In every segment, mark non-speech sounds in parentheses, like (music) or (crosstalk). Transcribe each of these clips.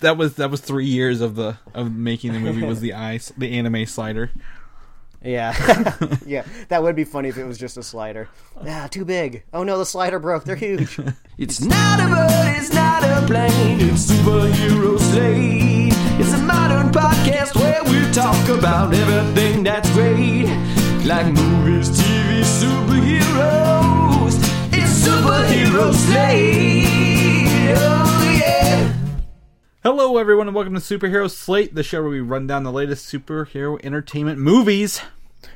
that was that was three years of the of making the movie was the (laughs) ice the anime slider. Yeah, (laughs) (laughs) yeah, that would be funny if it was just a slider. Yeah, too big. Oh no, the slider broke. They're huge. It's not a bird, it's not a plane, it's superhero slate. It's a modern podcast where we talk about everything that's great, like movies, TV, superheroes. It's superhero slate. Hello, everyone, and welcome to Superhero Slate, the show where we run down the latest superhero entertainment movies.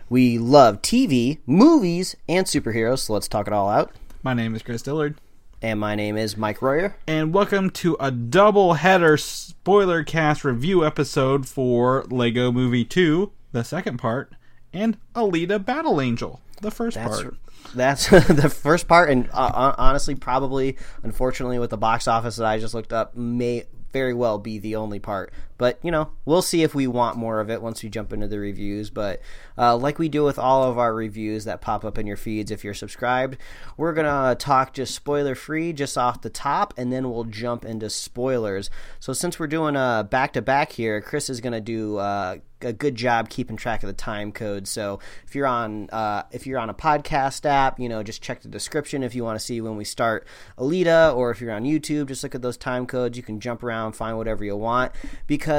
we love TV, movies, and superheroes. So let's talk it all out. My name is Chris Dillard, And my name is Mike Royer. and welcome to a double header spoiler cast review episode for Lego Movie 2, the second part, and Alita Battle Angel, the first That's part. that's (laughs) the first part, and uh, honestly, probably, unfortunately, with the box office that I just looked up, may very well be the only part. But you know, we'll see if we want more of it once we jump into the reviews. But uh, like we do with all of our reviews that pop up in your feeds, if you're subscribed, we're gonna talk just spoiler free, just off the top, and then we'll jump into spoilers. So since we're doing a back to back here, Chris is gonna do. Uh, a good job keeping track of the time code. So if you're on uh, if you're on a podcast app, you know, just check the description if you want to see when we start Alita, or if you're on YouTube, just look at those time codes. You can jump around, find whatever you want, because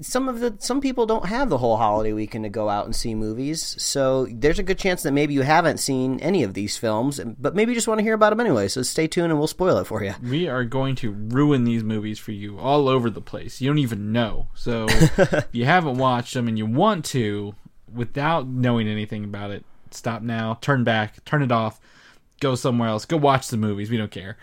some of the some people don't have the whole holiday weekend to go out and see movies. So there's a good chance that maybe you haven't seen any of these films, but maybe you just want to hear about them anyway. So stay tuned and we'll spoil it for you. We are going to ruin these movies for you all over the place. You don't even know. So (laughs) if you haven't watched them and you want to, without knowing anything about it, stop now, turn back, turn it off, go somewhere else, go watch the movies. We don't care.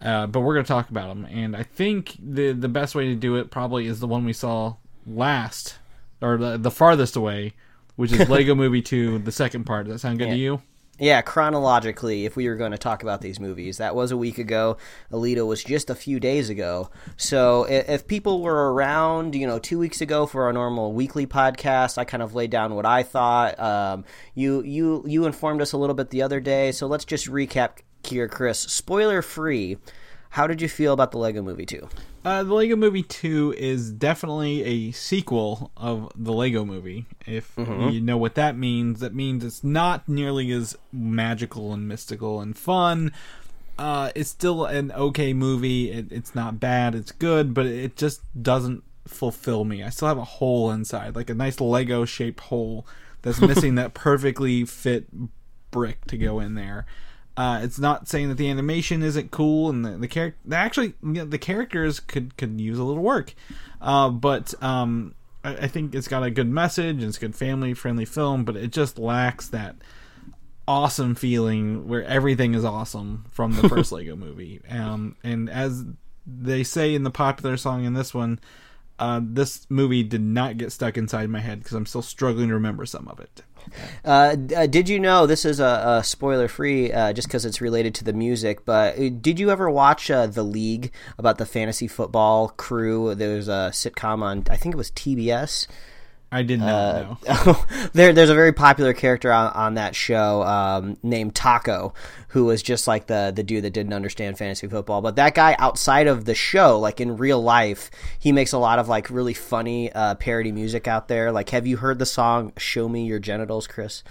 Uh, but we're going to talk about them, and I think the the best way to do it probably is the one we saw last, or the, the farthest away, which is (laughs) Lego Movie Two, the second part. Does that sound good to you? Yeah, chronologically, if we were going to talk about these movies, that was a week ago. Alita was just a few days ago. So if, if people were around, you know, two weeks ago for our normal weekly podcast, I kind of laid down what I thought. Um, you you you informed us a little bit the other day, so let's just recap here, Chris. Spoiler free. How did you feel about the Lego Movie Two? Uh, the Lego Movie 2 is definitely a sequel of the Lego Movie. If you know what that means, that means it's not nearly as magical and mystical and fun. Uh, it's still an okay movie. It, it's not bad. It's good, but it just doesn't fulfill me. I still have a hole inside, like a nice Lego shaped hole that's missing (laughs) that perfectly fit brick to go in there. Uh, it's not saying that the animation isn't cool and the, the character actually you know, the characters could could use a little work, uh, but um, I, I think it's got a good message and it's a good family friendly film, but it just lacks that awesome feeling where everything is awesome from the first (laughs) Lego movie. Um, and as they say in the popular song in this one, uh, this movie did not get stuck inside my head because I'm still struggling to remember some of it. Uh, uh, did you know this is a, a spoiler free uh, just because it's related to the music? But uh, did you ever watch uh, the League about the fantasy football crew? There was a sitcom on I think it was TBS. I did not know. (laughs) there, there's a very popular character on, on that show um, named Taco, who was just like the the dude that didn't understand fantasy football. But that guy, outside of the show, like in real life, he makes a lot of like really funny uh, parody music out there. Like, have you heard the song "Show Me Your Genitals," Chris?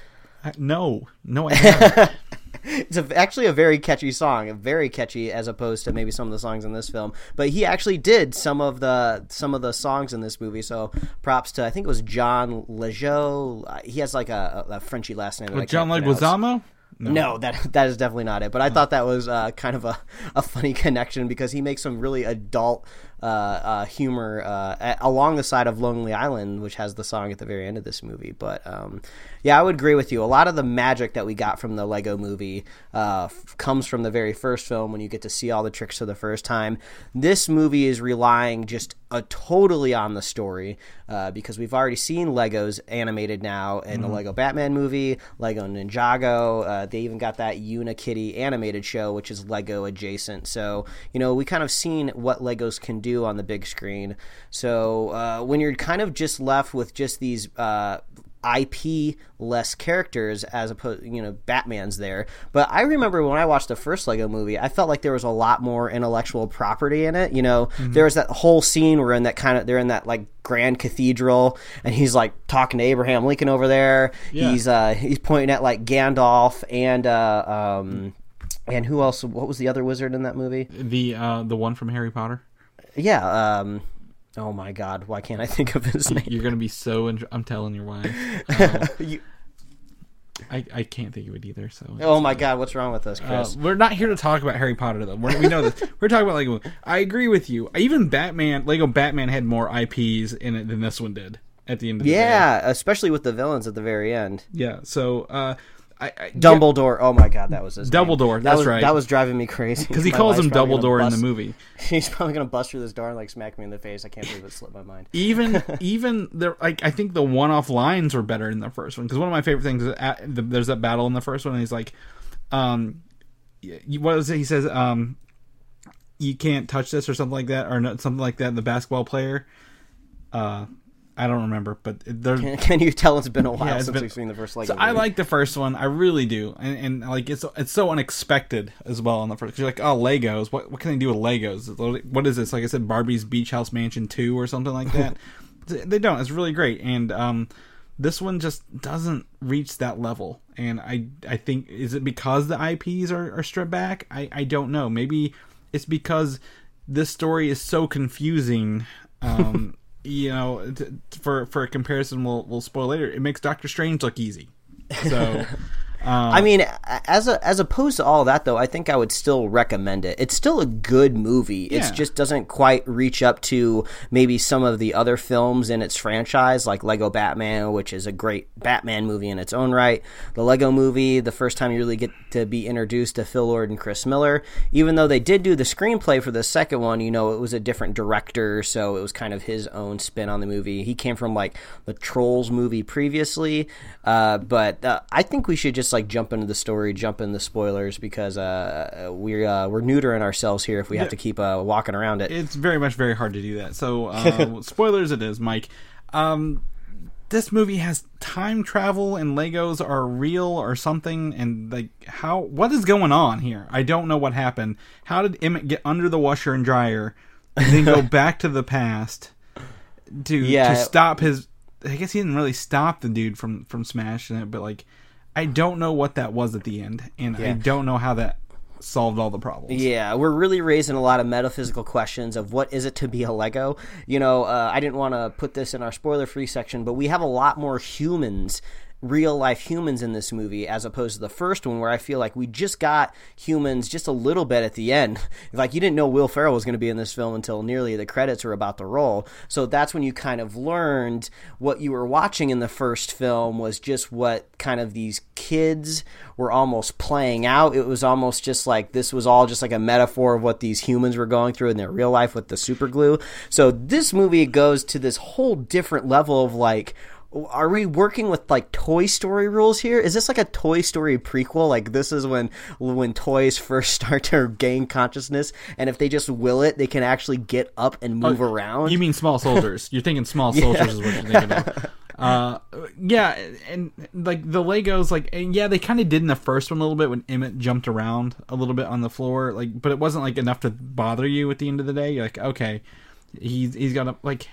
I- no, no, I haven't. (laughs) It's a, actually a very catchy song, very catchy as opposed to maybe some of the songs in this film. But he actually did some of the some of the songs in this movie. So props to I think it was John. Uh, He has like a, a Frenchy last name. that John. Leguizamo? No, that that is definitely not it. But I thought that was uh, kind of a, a funny (laughs) connection because he makes some really adult uh, uh, humor uh, along the side of Lonely Island, which has the song at the very end of this movie. But um, yeah, I would agree with you. A lot of the magic that we got from the Lego Movie uh, f- comes from the very first film when you get to see all the tricks for the first time. This movie is relying just uh, totally on the story uh, because we've already seen Legos animated now in the Lego Batman movie, Lego Ninjago. Uh, they even got that Unikitty animated show, which is Lego adjacent. So you know we kind of seen what Legos can do on the big screen. So uh, when you're kind of just left with just these. Uh, IP less characters as opposed, you know, Batman's there. But I remember when I watched the first Lego movie, I felt like there was a lot more intellectual property in it. You know, Mm-hmm. there was that whole scene where in that kind of they're in that like grand cathedral and he's like talking to Abraham Lincoln over there. Yeah. He's uh he's pointing at like Gandalf and uh um and who else what was the other wizard in that movie? The uh, the one from Harry Potter. Yeah, um oh my god, why can't I think of his name? You're gonna be so. In- I'm telling you why. Uh, You- I I can't think of it either. So. oh my god, what's wrong with us, Uh, we're not here to talk about Harry Potter though. We're, we know this. (laughs) We're talking about Lego. I agree with you. Even Batman, Lego Batman had more IPs in it than this one did. At the end of the day. yeah, especially with the villains at the very end. Yeah. So, uh, I, I Dumbledore. Oh my god, that was his name. Dumbledore, That that's was, right. That was driving me crazy (laughs) because he My calls him probably gonna Dumbledore in the movie. (laughs) He's probably gonna bust through this door and like smack me in the face. I can't believe it slipped my mind. (laughs) Even even there, like I think the one-off lines were better in the first one because one of my favorite things is at, the, there's that battle in the first one. and He's like, um, y- what was it? He says, um, you can't touch this or something like that, or no, something like that. The basketball player, uh, I don't remember, but there's (laughs) Can you tell it's been a while Yeah, since been- we've seen the first Lego? So I like the first one. I really do, and, and like it's it's so unexpected as well on the first. you you're like, oh, Legos. What what can they do with Legos? What is this? Like I said, Barbie's Beach House Mansion two or something like that. (laughs) they don't. It's really great, and um, this one just doesn't reach that level. And I I think is it because the IPs are, are stripped back? I I don't know. Maybe it's because this story is so confusing. Um, (laughs) you know, t- for for a comparison, we'll we'll spoil later. It makes Doctor Strange look easy. So, (laughs) um, I mean, as a, as opposed to all that, though, I think I would still recommend it. It's still a good movie. It just doesn't quite reach up to maybe some of the other films in its franchise, like Lego Batman, which is a great Batman movie in its own right. The Lego movie, the first time you really get to be introduced to Phil Lord and Chris Miller, even though they did do the screenplay for the second one, you know, it was a different director, so it was kind of his own spin on the movie. He came from like the Trolls movie previously, uh, but uh, I think we should just like jump into the story, jump in the spoilers because uh, we're uh, we're neutering ourselves here if we have to keep uh, walking around it. it's very much very hard to do that. So, (laughs) uh, spoilers it is, Mike. Um, this movie has time travel and Legos are real or something, and like how what is going on here? I don't know what happened. How did Emmett get under the washer and dryer and then go (laughs) back to the past to Yeah. to stop his? I guess he didn't really stop the dude from from smashing it, but like I don't know what that was at the end, and I don't know how that solved all the problems. Yeah, we're really raising a lot of metaphysical questions of what is it to be a Lego. You know, uh, I didn't want to put this in our spoiler free section, but we have a lot more humans, real life humans in this movie as opposed to the first one, where I feel like we just got humans just a little bit at the end. (laughs) Like you didn't know Will Ferrell was going to be in this film until nearly the credits were about to roll. So that's when you kind of learned what you were watching in the first film was just what kind of these kids were almost playing out. It was almost just like this was all just like a metaphor of what these humans were going through in their real life with the super glue. So this movie goes to this whole different level of like are we working with like Toy Story rules here? Is this like a Toy Story prequel? Like this is when when toys first (laughs) start to gain consciousness, and if they just will it, they can actually get up and move around. Oh, You mean small soldiers? You're thinking small (laughs) soldiers is what you're thinking of. Uh, yeah, and like the Legos, like and yeah, they kind of did in the first one a little bit when Emmett jumped around a little bit on the floor, like, but it wasn't like enough to bother you at the end of the day. You're like, okay, he's he's got a like.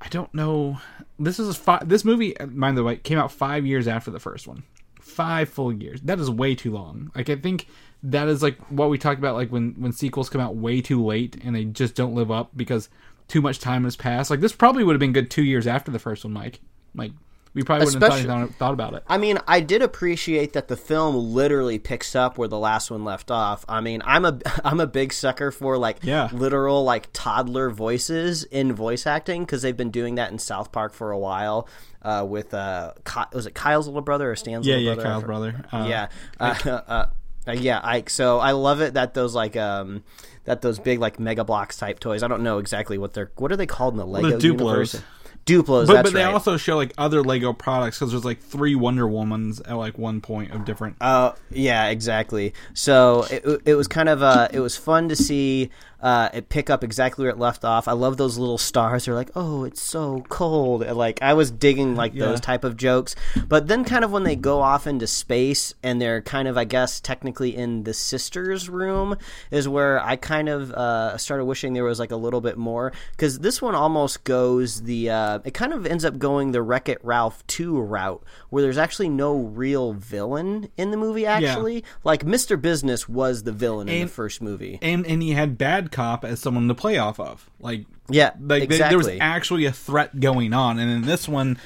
I don't know. This is five. This movie, uh, mind the way, came out five years after the first one. Five full years. That is way too long. Like I think that is like what we talked about, like when when sequels come out way too late and they just don't live up because too much time has passed. Like this probably would have been good two years after the first one, Mike. Like we probably wouldn't have Especially- thought, thought about it. I mean, I did appreciate that the film literally picks up where the last one left off. I mean, I'm a (laughs) I'm a big sucker for like Yeah. literal like toddler voices in voice acting because they've been doing that in South Park for a while. Uh, with uh, Ky- was it Kyle's little brother or Stan's Yeah, little yeah, brother? Kyle's brother. Uh, yeah, uh, uh, (laughs) uh, yeah, Ike. So I love it that those like um that those big like Mega Bloks type toys. I don't know exactly what they're what are they called in the Lego Duplos. universe? Duplos. But but they right. also show like other Lego products because there's like three Wonder Womans at like one point of different. Uh, yeah, exactly. So it, it was kind of uh, it was fun to see uh, it pick up exactly where it left off. I love those little stars. They're like, oh, it's so cold. Like I was digging like Yeah. those type of jokes. But then kind of when they go off into space and they're kind of I guess technically in the sisters room is where I kind of uh, started wishing there was like a little bit more because this one almost goes the uh, it kind of ends up going the Wreck It Ralph 2 route where there's actually no real villain in the movie actually like Mr. Business was the villain in And- the first movie and and he had bad cop as someone to play off of. Like yeah like they- there was actually a threat going on, and in this one,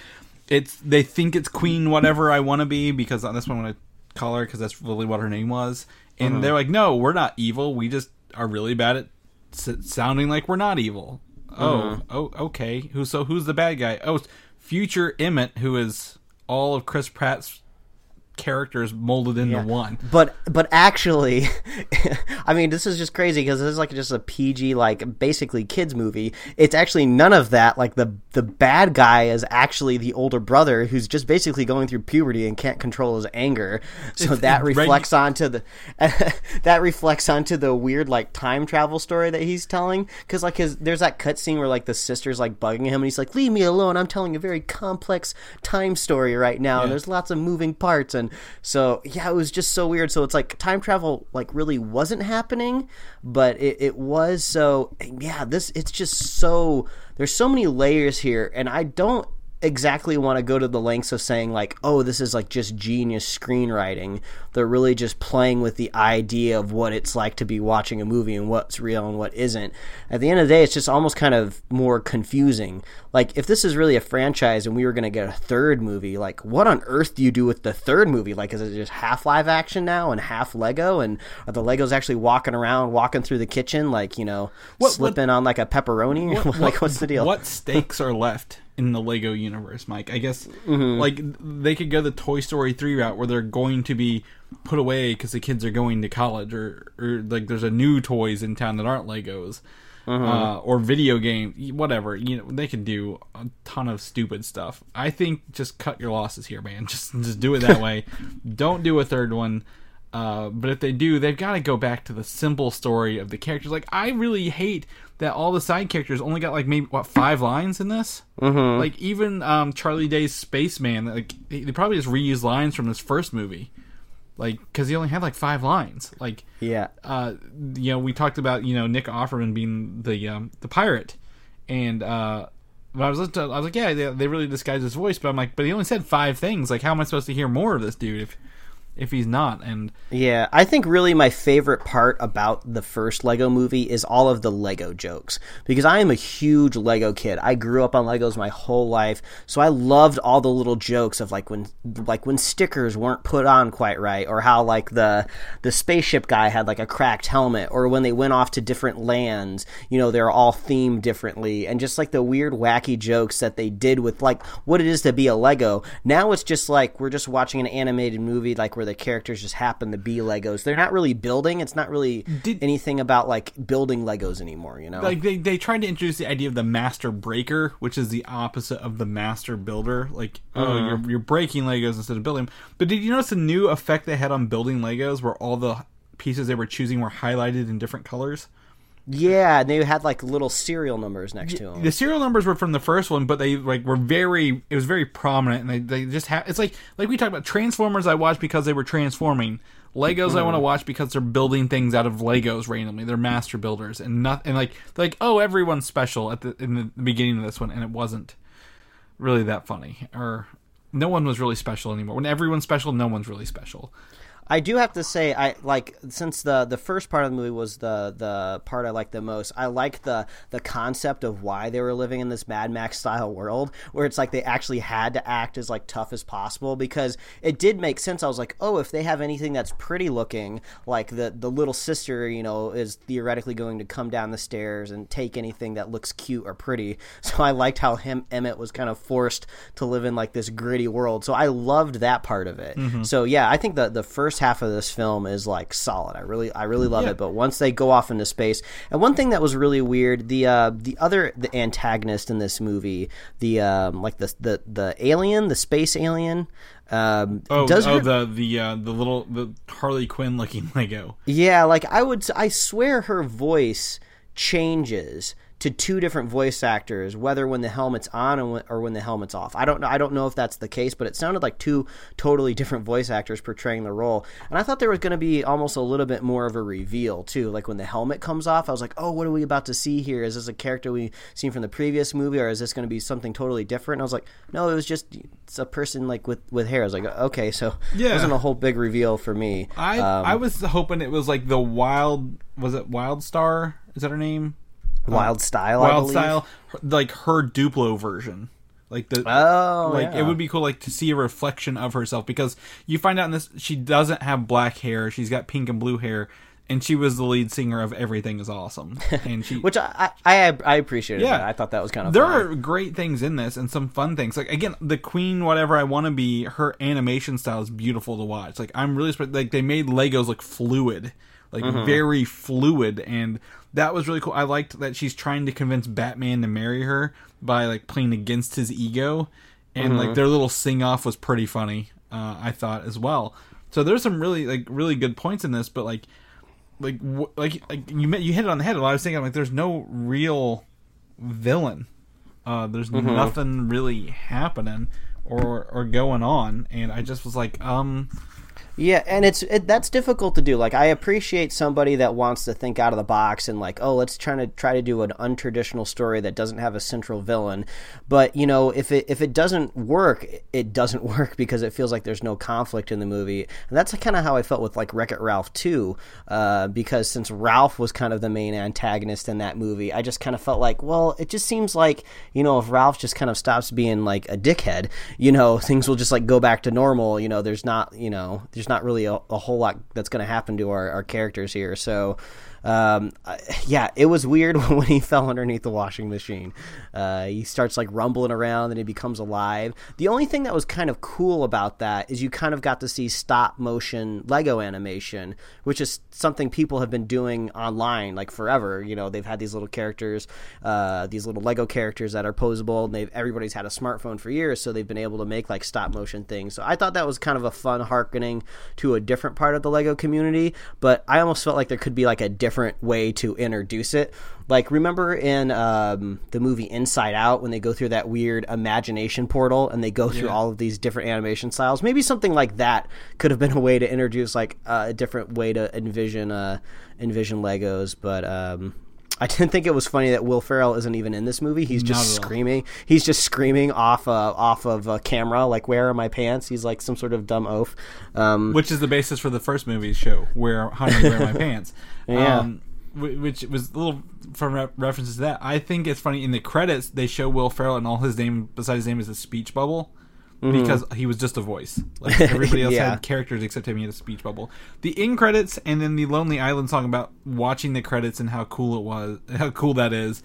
it's they think it's Queen whatever I want to be because on this one I'm gonna call her because that's really what her name was, and Uh-huh. they're like, no, we're not evil. We just are really bad at s- sounding like we're not evil. Uh-huh. Oh, oh, okay. Who so? Who's the bad guy? Oh, future Emmett, who is all of Chris Pratt's characters molded into one. But but actually, (laughs) I mean, this is just crazy because this is like just a PG, like basically kids movie. It's actually none of that. Like the the bad guy is actually the older brother who's just basically going through puberty and can't control his anger. So It's- that reflects onto the (laughs) that reflects onto the weird like time travel story that he's telling. Because like his there's that cutscene where like the sister's like bugging him and he's like, "Leave me alone! I'm telling a very complex time story right now. And there's lots of moving parts and so yeah it was just so weird. So it's like time travel like really wasn't happening but it, it was. So yeah this it's just so there's so many layers here and i don't exactly want to go to the lengths of saying like oh this is like just genius screenwriting. They're really just playing with the idea of what it's like to be watching a movie and what's real and what isn't. At the end of the day it's just almost kind of more confusing. Like if this is really a franchise and we were going to get a third movie like what on earth do you do with the third movie? Like is it just half live action now and half lego? And are the legos actually walking around walking through the kitchen like you know What- slipping on like a pepperoni? (laughs) like what's the deal? What stakes are left in the Lego universe, Mike? I guess Mm-hmm. like they could go the Toy Story three route where they're going to be put away because the kids are going to college, or or like there's a new toys in town that aren't Legos. Mm-hmm. Uh, or video game, whatever you know, they could do a ton of stupid stuff. I think just cut your losses here, man. (laughs) Just just do it that way. (laughs) Don't do a third one. Uh, but if they do, they've got to go back to the simple story of the characters. Like I really hate that all the side characters only got like maybe what five lines in this. Mm-hmm. Like even um, Charlie Day's spaceman, like they probably just reused lines from this first movie, like because he only had like five lines. Like yeah uh, you know, we talked about you know Nick Offerman being the um, the pirate, and uh, when I was listening, to, I was like, yeah, they, they really disguised his voice, but I'm like, but he only said five things. Like, how am I supposed to hear more of this dude if if he's not? And Yeah, I think really my favorite part about the first Lego movie is all of the Lego jokes because I am a huge Lego kid. I grew up on Legos my whole life, so I loved all the little jokes of like when like when stickers weren't put on quite right or how like the the spaceship guy had like a cracked helmet or when they went off to different lands, you know, they're all themed differently and just like the weird wacky jokes that they did with like what it is to be a Lego. Now it's just like we're just watching an animated movie like where the characters just happen to be Legos. They're not really building. It's not really Did- anything about like building Legos anymore, you know? like they they tried to introduce the idea of the master breaker, which is the opposite of the master builder. Like, oh, uh-huh. you're you're breaking Legos instead of building. But did you notice the new effect they had on building Legos, where all the pieces they were choosing were highlighted in different colors? Yeah, and they had like little serial numbers next to them. The serial numbers were from the first one, but they like were very. It was very prominent, and they, they just have. It's like like we talked about Transformers. I watched because they were transforming. Legos I want to mm-hmm. watch because they're building things out of Legos randomly. They're master builders, and not and like like oh everyone's special at the in the beginning of this one, and it wasn't really that funny. Or no one was really special anymore. When everyone's special, no one's really special. I do have to say, I like since the the first part of the movie was the the part I liked the most. I like the the concept of why they were living in this Mad Max style world, where it's like they actually had to act as like tough as possible because it did make sense. I was like, oh, if they have anything that's pretty looking, like the the little sister, you know, is theoretically going to come down the stairs and take anything that looks cute or pretty. (laughs) So I liked how him Emmett was kind of forced to live in like this gritty world. So I loved that part of it. Mm-hmm. So yeah, I think the the first half of this film is like solid. I really I really love Yeah. it. But once they go off into space, and one thing that was really weird, the uh, the other the antagonist in this movie, the um, like the the the alien, the space alien. Um, Oh, does oh her- the the uh, the little the Harley Quinn looking (laughs) Lego. yeah, like I would, I swear her voice changes to two different voice actors, whether when the helmet's on or when the helmet's off. I don't know. I don't know if that's the case, but it sounded like two totally different voice actors portraying the role. And I thought there was going to be almost a little bit more of a reveal too. Like when the helmet comes off, I was like, "Oh, what are we about to see here? Is this a character we've seen from the previous movie, or is this going to be something totally different?" And I was like, "No, it was just it's a person like with with hair." I was like, "Okay, so yeah. it wasn't a whole big reveal for me." I um, I was hoping it was like the wild was it Wild Star? Is that her name? Wild Style, Wild Style, like her Duplo version. Like the oh, like yeah. it would be cool like to see a reflection of herself because you find out in this she doesn't have black hair, she's got pink and blue hair, and she was the lead singer of Everything Is Awesome, (laughs) and she which I I, I appreciated. Yeah, that. I thought that was kind of there fun. are great things in this and some fun things. Like again, the Queen, whatever I want to be, her animation style is beautiful to watch. Like I'm really like they made Legos look fluid, like mm-hmm. very fluid and that was really cool. I liked that she's trying to convince Batman to marry her by like playing against his ego, and mm-hmm. like their little sing off was pretty funny. Uh, I thought as well. So there's some really like really good points in this, but like like like like you you hit it on the head. A I was thinking like there's no real villain. Uh, there's mm-hmm. nothing really happening or or going on, and I just was like, um, yeah, and it's it, that's difficult to do. Like I appreciate somebody that wants to think out of the box and like, oh, let's try to try to do an untraditional story that doesn't have a central villain. But you know, if it if it doesn't work, it doesn't (laughs) work because it feels like there's no conflict in the movie. And that's kind of how I felt with like Wreck It Ralph too, uh, because since Ralph was kind of the main antagonist in that movie, I just kind of felt like, well, it just seems like you know, if Ralph just kind of stops being like a dickhead, you know, (laughs) things will just like go back to normal. You know, there's not, you know, there's there's not really a, a whole lot that's going to happen to our, our characters here. So um, yeah, it was weird (laughs) when he fell underneath the washing machine. Uh, he starts like rumbling around and he becomes alive. The only thing that was kind of cool about that is you kind of got to see stop motion Lego animation, which is something people have been doing online like forever. You know, they've had these little characters, uh, these little Lego characters that are posable, and they've everybody's had a smartphone for years, so they've been able to make like stop motion things. So I thought that was kind of a fun harkening to a different part of the Lego community, but I almost felt like there could be like a different different way to introduce it. Like, remember in um, the movie Inside Out when they go through that weird imagination portal and they go through yeah. all of these different animation styles? Maybe something like that could have been a way to introduce like uh, a different way to envision uh, envision Legos. But um, I didn't think it was funny that Will Ferrell isn't even in this movie. He's just screaming. He's just screaming off uh, off of a camera, like "Where are my pants?" He's like some sort of dumb oaf. Um, Which is the basis for the first movie's show, "Where Honey, Where Are My (laughs) Pants?" yeah. Um, which was a little from re- references to that. I think it's funny in the credits they show Will Ferrell and all his name besides his name is a speech bubble mm-hmm. because he was just a voice. (laughs) Like everybody else yeah. had characters except him. He had a speech bubble. The in credits and then the Lonely Island song about watching the credits and how cool it was, how cool that is.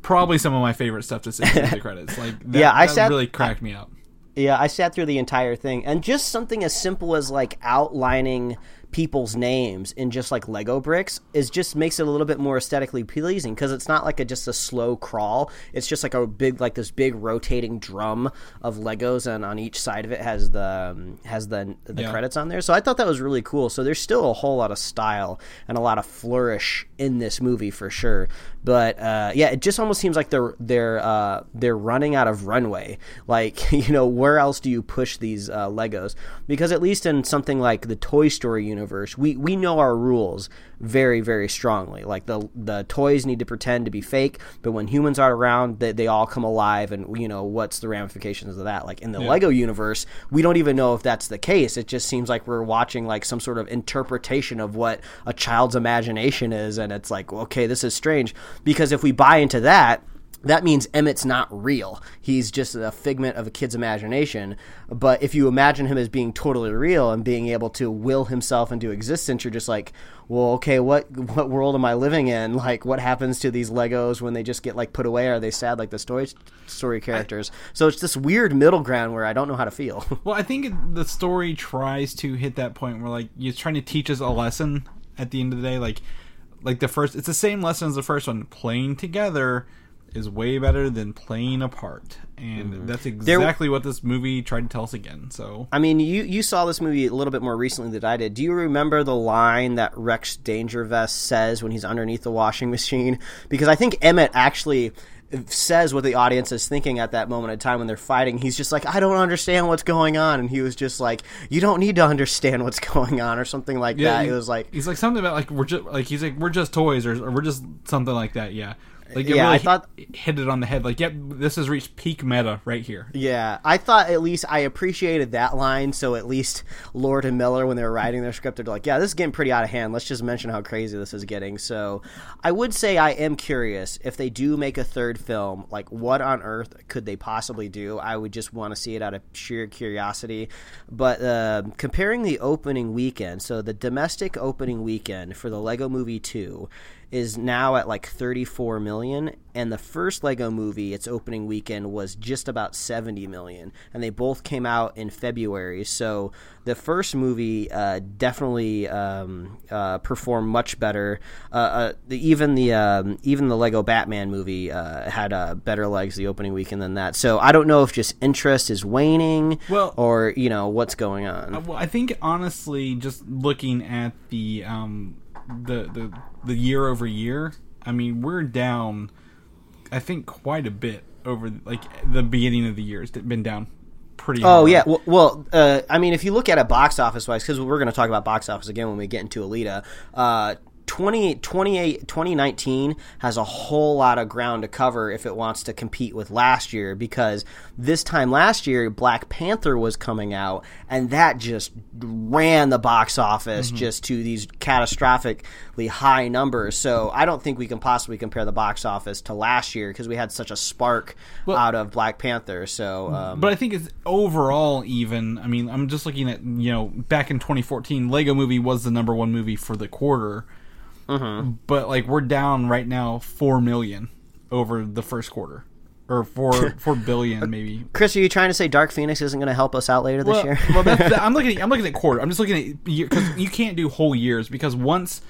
Probably some of my favorite stuff to see in the (laughs) credits. Like that, yeah, I that sat, really cracked me up. Yeah, I sat through the entire thing, and just something as simple as like outlining people's names in just like Lego bricks is just makes it a little bit more aesthetically pleasing because it's not like a just a slow crawl. It's just like a big like this big rotating drum of Legos, and on each side of it has the um, has the the yeah. credits on there. So I thought that was really cool. So there's still a whole lot of style and a lot of flourish in this movie for sure. But uh, yeah, it just almost seems like they're they're uh, they're running out of runway. Like (laughs) you know, where else do you push these uh, Legos? Because at least in something like the Toy Story universe, we we know our rules very very strongly. Like the the toys need to pretend to be fake, but when humans are around, they, they all come alive, and you know what's the ramifications of that. Like in the yeah. Lego universe, we don't even know if that's the case. It just seems like we're watching like some sort of interpretation of what a child's imagination is, and it's like okay, this is strange because if we buy into that that means Emmett's not real. He's just a figment of a kid's imagination. But if you imagine him as being totally real and being able to will himself into existence, you're just like, well, okay, what what world am I living in? (laughs) Like, what happens to these Legos when they just get like put away? Are they sad like the story story characters? So it's this weird middle ground where I don't know how to feel. (laughs) well, I think the story tries to hit that point where like you're trying to teach us a lesson at the end of the day, like like the first. It's the same lesson as the first one, playing together is way better than playing a part, and mm-hmm. that's exactly what this movie tried to tell us again. So I mean, you you saw this movie a little bit more recently than I did. Do you remember the line that Rex Dangervest says when he's underneath the washing (laughs) machine? Because I think Emmett actually says what the audience is thinking at that moment in time when they're fighting. He's just like, I don't understand what's going on, and he was just like, you don't need to understand what's (laughs) going on, or something like that. he- It was like, he's like something about like we're just like he's like we're just toys or, or we're just something like that. Yeah, like Yeah, really I thought- hit, hit it on the head. Like, yep, this has reached peak meta right here. Yeah, I thought at least I appreciated that line. So at least Lord and Miller, when they were writing their script, they're like, "Yeah, this is getting pretty out of hand. Let's just mention how crazy this is getting." So I would say I am curious if they do make a third film, like what on earth could they possibly do? I would just want to see it out of sheer curiosity. But uh, comparing the opening weekend, so the domestic opening weekend for the Lego Movie Two is now at like 34 million and the first lego movie its opening weekend was just about 70 million and they both came out in february. So the first movie uh, definitely um, uh, performed much better. Uh, uh, the, even the um, even the lego batman movie uh, had uh, better legs the opening weekend than that. So i don't know if just interest is waning Well- or you know what's going on. Well, I think honestly, just looking at the um the the the year over year, I mean, we're down. I think quite a bit over like the beginning of the year. It's been down pretty. Oh hard. yeah, well, well uh, I mean, if you look at it box office wise, because we're going to talk about box office again when we get into Alita. Uh, 20, 28 2019 has a whole lot of ground to cover if it wants to compete with last year because this time last year Black Panther was coming out and that just ran the box office just to these catastrophically high numbers. So I don't think we can possibly compare the box office to last year because we had such a spark out of Black Panther. So um, But I think it's overall even. I mean, I'm just looking at you know back in 2014, Lego Movie was the number one movie for the quarter. Mm-hmm. But like we're down right now four million over the first quarter, or four (laughs) four billion maybe. Chris, are you trying to say Dark Phoenix isn't going to help us out later this Well, year? well that's, that, I'm looking. (laughs) At, I'm looking at quarter. I'm just looking at because you can't do whole years because once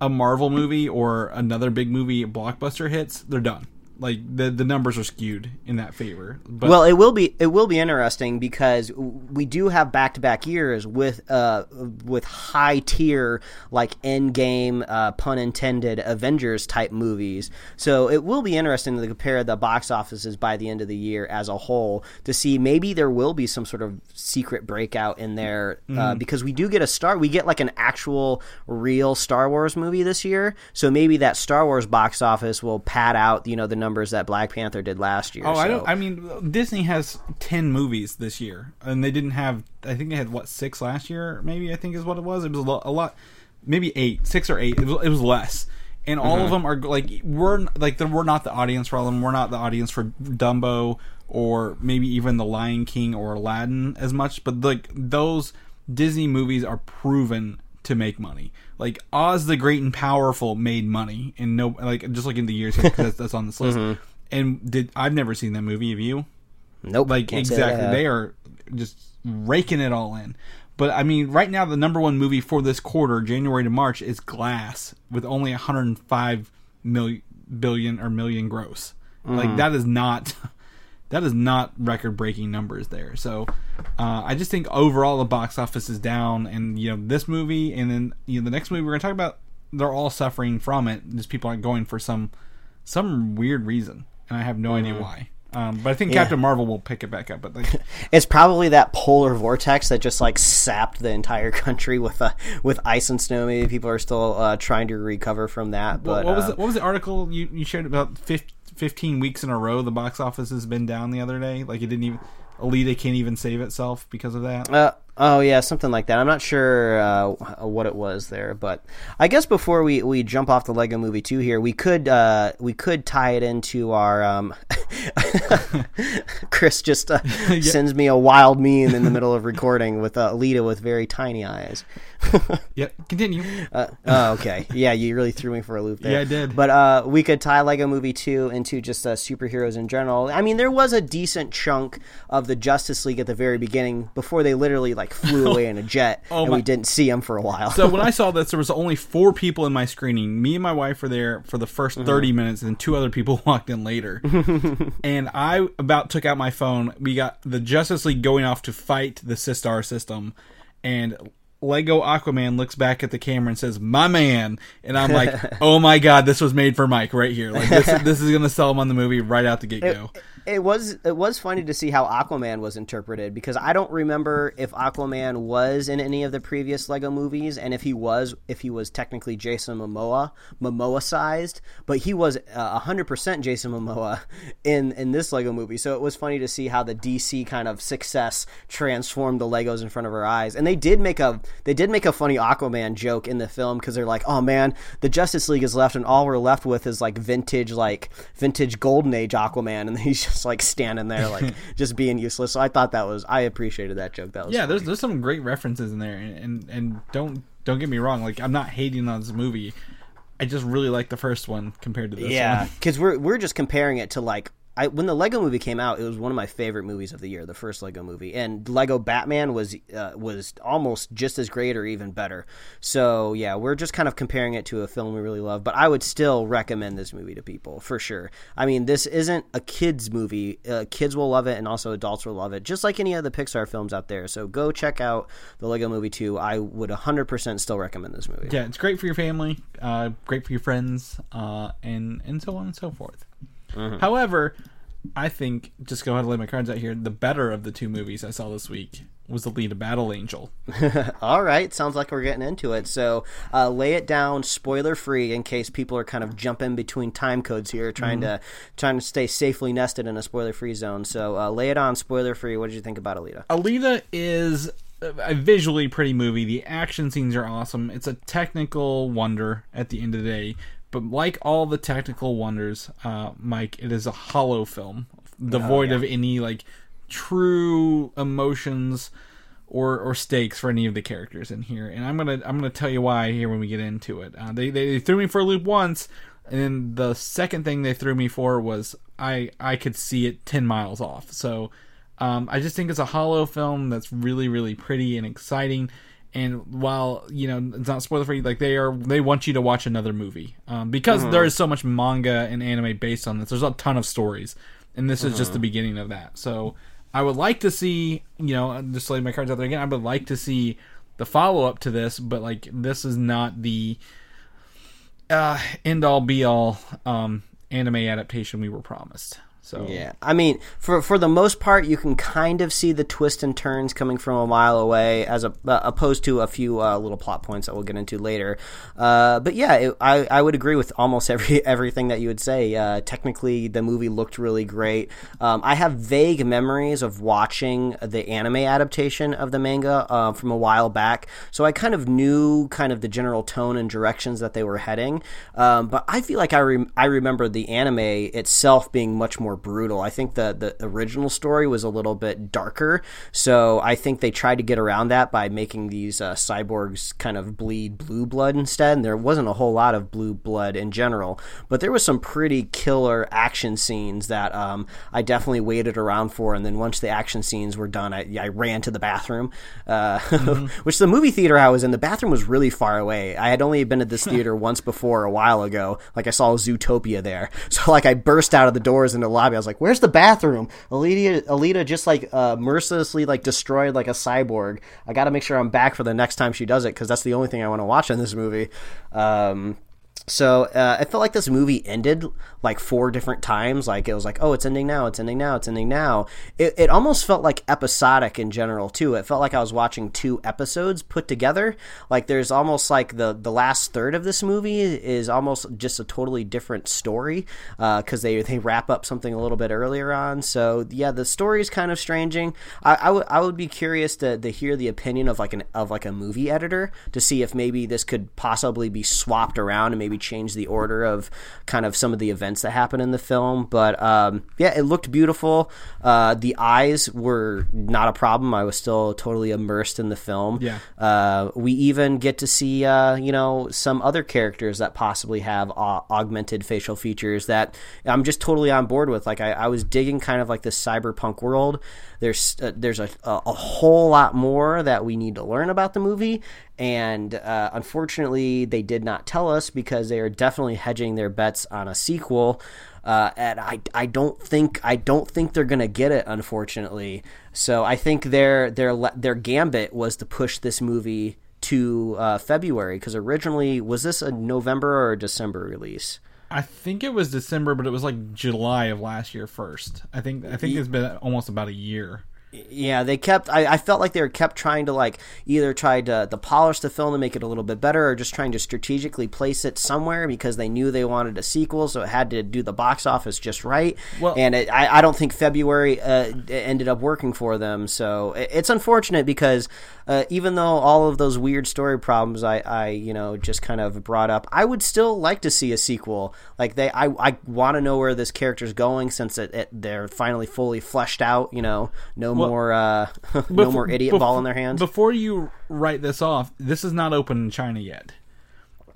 a Marvel movie or another big movie blockbuster hits, they're done. Like the the numbers are skewed in that favor. But well, it will be it will be interesting because we do have back to back years with uh with high tier like Endgame uh, pun intended Avengers type movies. So it will be interesting to compare the box offices by the end of the year as a whole to see maybe there will be some sort of secret breakout in there uh, because we do get a star we get like an actual real Star Wars movie this year. So maybe that Star Wars box office will pad out you know the numbers that Black Panther did last year. Oh, I don't. I mean, Disney has ten movies this year, and they didn't have. I think they had what six last year. Maybe I think is what it was. It was a lot. A lot maybe eight, six or eight. It was, it was less, and all of mm-hmm. them are like we're like we're not the audience for all of them. We're not the audience for Dumbo or maybe even The Lion King or Aladdin as much. But like those Disney movies are proven to make money. Like Oz the Great and Powerful made money, and no, like just like in the years that's, that's on this list. (laughs) And did I've never seen that movie? Have you? Nope. Like can't that I exactly, they are just raking it all in. But I mean, right now the number one movie for this quarter, January to March, is Glass with only 105 million billion or million gross. Mm-hmm. Like that is not that is not record breaking numbers there. So uh, I just think overall the box office is down, and you know this movie and then you know the next movie we're gonna talk about, they're all suffering from it. Just people aren't going for some some weird reason, and I have no idea why. Um, but I think Captain Marvel will pick it back up. But like, (laughs) It's probably that polar vortex that just like sapped the entire (laughs) country with uh, with ice and snow. Maybe people are still uh, trying to recover from that. But what was uh, the, what was the article you, you shared about fif- 15 weeks in a row the box office has been down the other day? Like it didn't even Alita can't even save itself because of that. Uh, oh yeah, something like that. I'm not sure uh, what it was there, but I guess before we, we jump off the Lego Movie two here, we could uh, we could tie it into our. Um, (laughs) Chris just uh, (laughs) sends me a wild meme in the middle of recording with uh, Alita with very tiny eyes. Yep, continue. Uh, oh, okay. Yeah, you really threw me for a loop there. Yeah, I did. But uh, we could tie Lego Movie 2 into just uh, superheroes in general. I mean, there was a decent chunk of the Justice League at the very beginning before they literally like flew (laughs) away in a jet, Oh and my- we didn't see them for a while. So when I (laughs) saw this, there was only four people in my screening. Me and my wife were there for the 1st Mm-hmm. 30 minutes, and two other people (laughs) walked in later. and I about took out my phone. We got the Justice League going off to fight the Systar system, and Lego Aquaman looks back at the camera and says, "My man," and I'm like, (laughs) "Oh my god, this was made for Mike right here. Like this, (laughs) this is gonna sell him on the movie right out the get go." It was it was funny to see how Aquaman was interpreted because I don't remember if Aquaman was in any of the previous Lego movies, and if he was, if he was technically Jason Momoa, Momoa sized, but he was uh, hundred percent Jason Momoa in in this Lego movie. So it was funny to see how the DC kind of success transformed the Legos in front of our eyes, and they did make a they did make a funny Aquaman joke in the film because they're like, oh man, the Justice League is left, and all we're left with is like vintage like vintage Golden Age Aquaman, and (laughs) he's just like standing there like (laughs) just being useless. So I thought that was I appreciated that joke. That was Yeah, there's there's some great references in there, and, and and don't don't get me wrong. Like I'm not hating on this movie. I just really like the first one compared to this yeah, because (laughs) we're we're just comparing it to like. I, when the Lego Movie came out, it was one of my favorite movies of the year, the first Lego Movie, and Lego Batman was uh, was almost just as great or even better. So yeah, we're just kind of comparing it to a film we really love. But I would still recommend this movie to people for sure. I mean, this isn't a kids movie; uh, kids will love it, and also adults will love it, just like any of the Pixar films out there. So go check out the Lego Movie 2. I would 100% still recommend this movie. Yeah, it's great for your family, uh, great for your friends, uh, and and so on and so forth. However, I think just go ahead and lay my cards out here. The better of the two movies I saw this week was Alita Battle Angel. (laughs) All right, sounds like we're getting into it. So uh, lay it down, spoiler free, in case people are kind of jumping between time codes here, trying to trying to stay safely nested in a spoiler free zone. So uh, lay it on, spoiler free. What did you think about Alita? Alita is a visually pretty movie. The action scenes are awesome. It's a technical wonder at the end of the day. But like all the technical wonders, uh, Mike, it is a hollow film, devoid of any like true emotions or or stakes for any of the characters in here. And I'm gonna I'm gonna tell you why here when we get into it. Uh, they they threw me for a loop once, and then the second thing they threw me for was I I could see it ten miles off. So um, I just think it's a hollow film that's really really pretty and exciting. And while you know it's not spoiler free, like they are, they want you to watch another movie um, because there is so much manga and anime based on this. There's a ton of stories, and this is just the beginning of that. So I would like to see, you know, just lay my cards out there again. I would like to see the follow up to this, but like this is not the uh, end all be all um, anime adaptation we were promised. So Yeah, I mean, for for the most part, you can kind of see the twists and turns coming from a mile away, as a, uh, opposed to a few uh, little plot points that we'll get into later. Uh, but yeah, it, I I would agree with almost (laughs) every everything that you would say. Uh, technically, the movie looked really great. Um, I have vague memories of watching the anime adaptation of the manga uh, from a while back, so I kind of knew kind of the general tone and directions that they were heading. Um, but I feel like I rem- I remember the anime itself being much more brutal. I think the the original story was a little bit darker, so I think they tried to get around that by making these uh, cyborgs kind of bleed blue blood instead. And there wasn't a whole lot of blue blood in general, but there was some pretty killer action scenes that um, I definitely waited around for. And then once the action scenes were done, I, I ran to the bathroom, uh, (laughs) which the movie theater I was in, the bathroom was really far away. I had only been at this theater (laughs) once before a while ago. Like I saw Zootopia there, (laughs) so like I burst out of the doors and into the lobby. I was like, "Where's the bathroom?" Alita, Alita just like uh, mercilessly like destroyed like a cyborg. I got to make sure I'm back for the next time she does it because that's the only thing I want to watch in this movie. Um, so uh, I felt like this movie ended like four different times. Like it was like, oh, it's ending now, it's ending now, it's ending now. It, it almost felt like episodic in general too. It felt like I was watching two episodes put together. Like there's almost like the the last third of this movie is almost just a totally different story because they they wrap up something a little bit earlier on. So yeah, the story is kind of stranging. I, I would I would be curious to, to hear the opinion of like an of like a movie editor to see if maybe this could possibly be swapped around and maybe maybe change the order of kind of some of the events that happen in the film. But um, yeah, it looked beautiful. Uh, the eyes were not a problem. I was still totally immersed in the film. Yeah. Uh, we even get to see, uh, you know, some other characters that possibly have au- augmented facial features that I'm just totally on board with. Like I, I was digging kind of like this cyberpunk world. There's uh, there's a, a, a whole lot more that we need to learn about the movie, and uh, unfortunately, they did not tell us because they are definitely hedging their bets on a sequel. Uh, and I, I don't think I don't think they're gonna get it, unfortunately. So I think their their their gambit was to push this movie to uh, February because originally was this a November or a December release? I think it was December, but it was like July of last year first. I think I think it's been almost about a year. Yeah, they kept. I, I felt like they were kept trying to like either try to, to polish the film to make it a little bit better, or just trying to strategically place it somewhere because they knew they wanted a sequel, so it had to do the box office just right. Well- and it, I, I don't think February uh, ended up working for them. So it, it's unfortunate because uh, even though all of those weird story problems I, I you know just kind of brought up, I would still like to see a sequel. Like they, I, I want to know where this character's going since it, it, they're finally fully fleshed out. You know, no more uh, (laughs) no more idiot ball in their hands. Before you write this off, this is not open in China yet,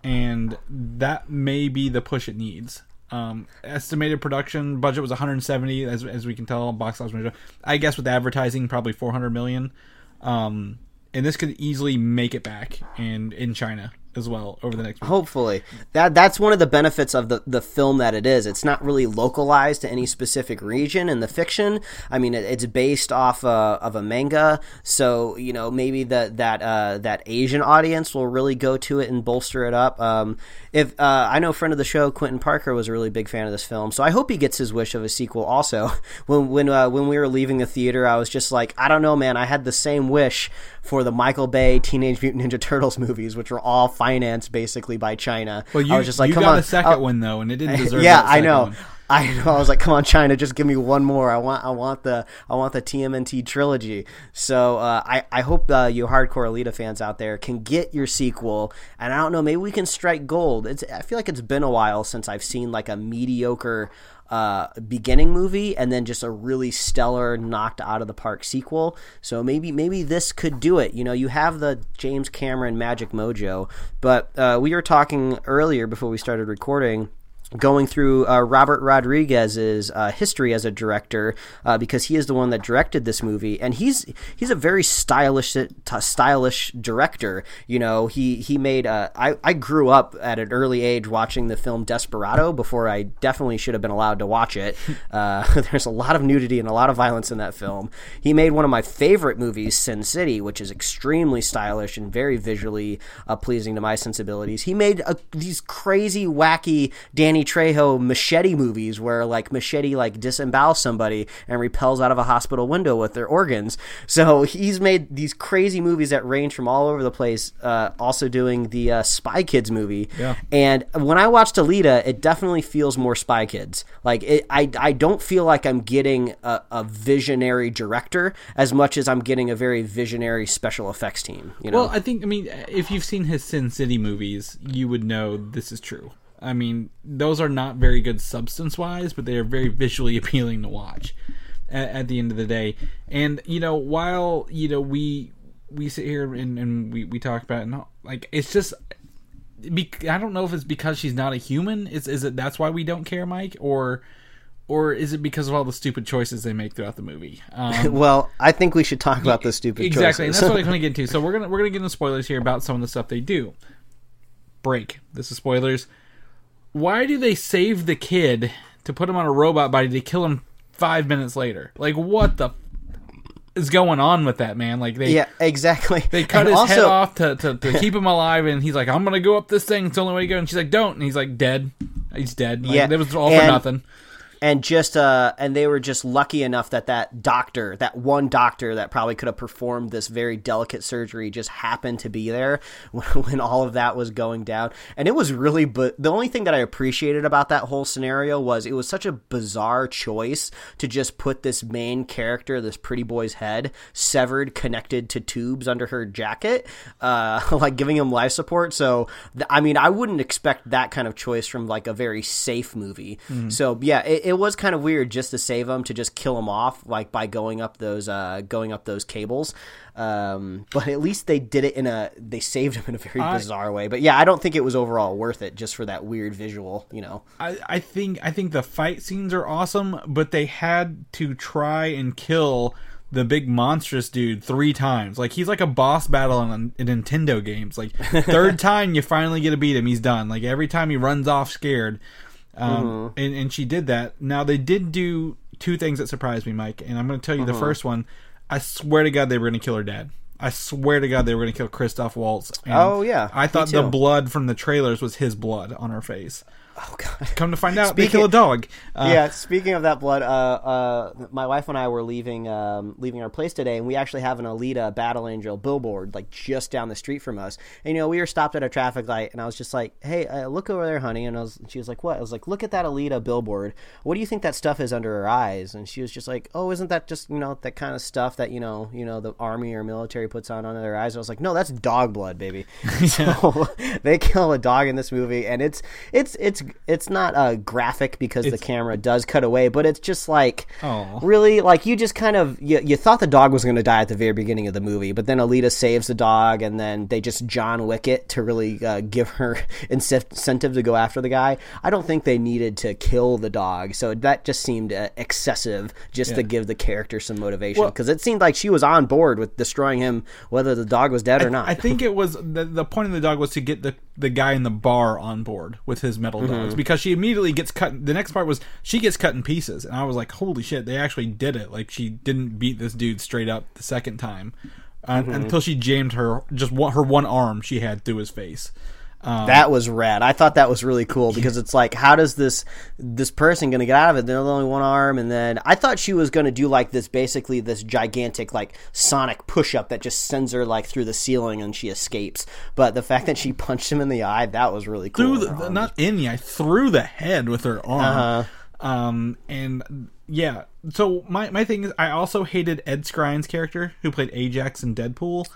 and that may be the push it needs. Um, estimated production budget was 170, as as we can tell. Box office, measure. I guess with advertising, probably 400 million. Um, and this could easily make it back in in China as well over the next. Hopefully, that that's one of the benefits of the the film that it is. It's not really localized to any specific region in the fiction. I mean, it, it's based off uh, of a manga, so you know maybe that that uh, that Asian audience will really go to it and bolster it up. Um, if uh, I know a friend of the show, Quentin Parker, was a really big fan of this film, so I hope he gets his wish of a sequel. Also, (laughs) when when uh, when we were leaving the theater, I was just like, I don't know, man. I had the same wish for the Michael Bay Teenage Mutant Ninja Turtles (laughs) movies, which were all financed basically by China. Well, you, I was just like, you come got on, a second Oh, one though, and it didn't (laughs) deserve. yeah, I know. one. (laughs) I know. I was like, "Come on, China, just give me one more. I want, I want the, I want the TMNT trilogy." So uh, I, I hope uh, you hardcore Alita fans out there can get your sequel. And I don't know, maybe we can strike gold. It's, I feel like it's been a while since I've seen like a mediocre uh, beginning movie and then just a really stellar knocked out of the park sequel. So maybe maybe this could do it. You know, you have the James Cameron magic mojo, but uh, we were talking earlier before we started recording going through uh, Robert Rodriguez's uh, history as a director uh, because he is the one that directed this movie, and he's he's a very stylish stylish director. You know, he he made. Uh, I I grew up at an early age watching the film Desperado before I definitely should have been allowed to watch it. (laughs) Uh, (laughs) there's a lot of nudity and a lot of violence in that film. He made one of my favorite movies, Sin City, which is extremely stylish and very visually uh, pleasing to my sensibilities. He made a, these crazy, wacky Danny Trejo machete movies where like machete like disembowels somebody and repels out of a hospital window with their organs. (laughs) So he's made these crazy movies that range from all over the place. Uh, also doing the uh, Spy Kids movie. Yeah. And when I watched Alita, it definitely feels more Spy Kids. Like it, I, I don't feel like I'm getting a, a visionary director as much as I'm getting a very visionary special effects team. You know. Well, I think I mean if you've seen his Sin City movies, you would know this is true. I mean, those are not very good substance wise, but they are very visually (laughs) appealing to watch. At, at the end of the day, and you know, while you know we we sit here and, and we we talk about it, and all- like it's just. I don't know if it's because she's not a human. Is is it that's why we don't care, Mike, or or is it because of all the stupid choices they make throughout the movie? Um, (laughs) well, I think we should talk about the stupid exactly, and choices. that's what I'm going to get into. So (laughs) we're gonna we're gonna get into spoilers here about some of the stuff they do. Break. This is spoilers. Why do they save the kid to put him on a robot body to kill him five minutes later? Like what the f- is going on with that man? Like they yeah, exactly. they (laughs) cut And his also, head off to, to, to (laughs) keep him alive, and he's like, "I'm gonna go up this thing. It's the only way to go." And she's like, "Don't." And he's like, "Dead." He's dead. Like, Yeah, it was all for nothing. And just uh and they were just lucky enough that that doctor that one doctor that probably could have performed this very delicate surgery just happened to be there when, (laughs) when all of that was going down. And it was really but the only thing that i appreciated about that whole scenario was it was such a bizarre choice to just put this main character this pretty boy's head severed connected to tubes under her jacket uh (laughs) like giving him life support. So th- i mean i wouldn't expect that kind of choice from like a very safe movie. So yeah it, it was kind of weird just to save them to just kill them off like by going up those uh going up those cables um but at least they did it in a they saved them in a very I- bizarre way but yeah i don't think it was overall worth it just for that weird visual you know I, I think I think the fight scenes are awesome, but they had to try and kill the big monstrous dude three times. Like he's like a boss battle in, in Nintendo games. Like (laughs) third time you finally get to beat him, he's done. Like every time he runs off scared. Um, and, and she did that. Now they did do two things that surprised me, Mike, and I'm going to tell you the first one. I swear to God they were going to kill her dad. I swear to God they were going to kill Christoph Waltz. And Oh, yeah. I thought the blood from the trailers was his blood on her face. Oh god Come to find out, they kill a dog. Uh, yeah, speaking of that blood, uh, uh, my wife and I were leaving um, leaving our place today, and we actually have an Alita Battle Angel billboard like just down the street from us. And you know, we were stopped at a traffic light, and I was just like, "Hey, uh, look over there, honey." And I was, she was like, "What?" I was like, "Look at that Alita billboard. What do you think that stuff is under her eyes?" And she was just like, "Oh, isn't that just you know that kind of stuff that you know you know the army or military puts on under their eyes?" I was like, "No, that's dog blood, baby." (laughs) (laughs) so they kill a dog in this movie, and it's it's it's it's not uh, graphic because the camera does cut away, but it's just like Aw. really like you just kind of you, you thought the dog was going to die at the very beginning of the movie, but then Alita saves the dog, and then they just John Wick it to really uh, give her (laughs) incentive to go after the guy. I don't think they needed to kill the dog, so that just seemed uh, excessive just to give the character some motivation Well- because it seemed like she was on board with destroying him, whether the dog was dead or not. I think it was the, the point of the dog was to get the, the guy in the bar on board with his metal Mm-hmm. Dogs because she immediately gets cut. The next part was she gets cut in pieces, and I was like, "Holy shit!" They actually did it. Like she didn't beat this dude straight up the second time uh, Mm-hmm. until she jammed her just one, her one arm she had through his face. Um, that was rad. I thought that was really cool because it's like, how does this this person going to get out of it? There's only one arm, and then I thought she was going to do like this, basically this gigantic like sonic push up that just sends her like through the ceiling and she escapes. But the fact that she (laughs) punched him in the eye, that was really cool. through the, not in the eye, through the head with her arm. Uh-huh. Um, and yeah, so my my thing is, I also hated Ed Skrein's character who played Ajax in Deadpool.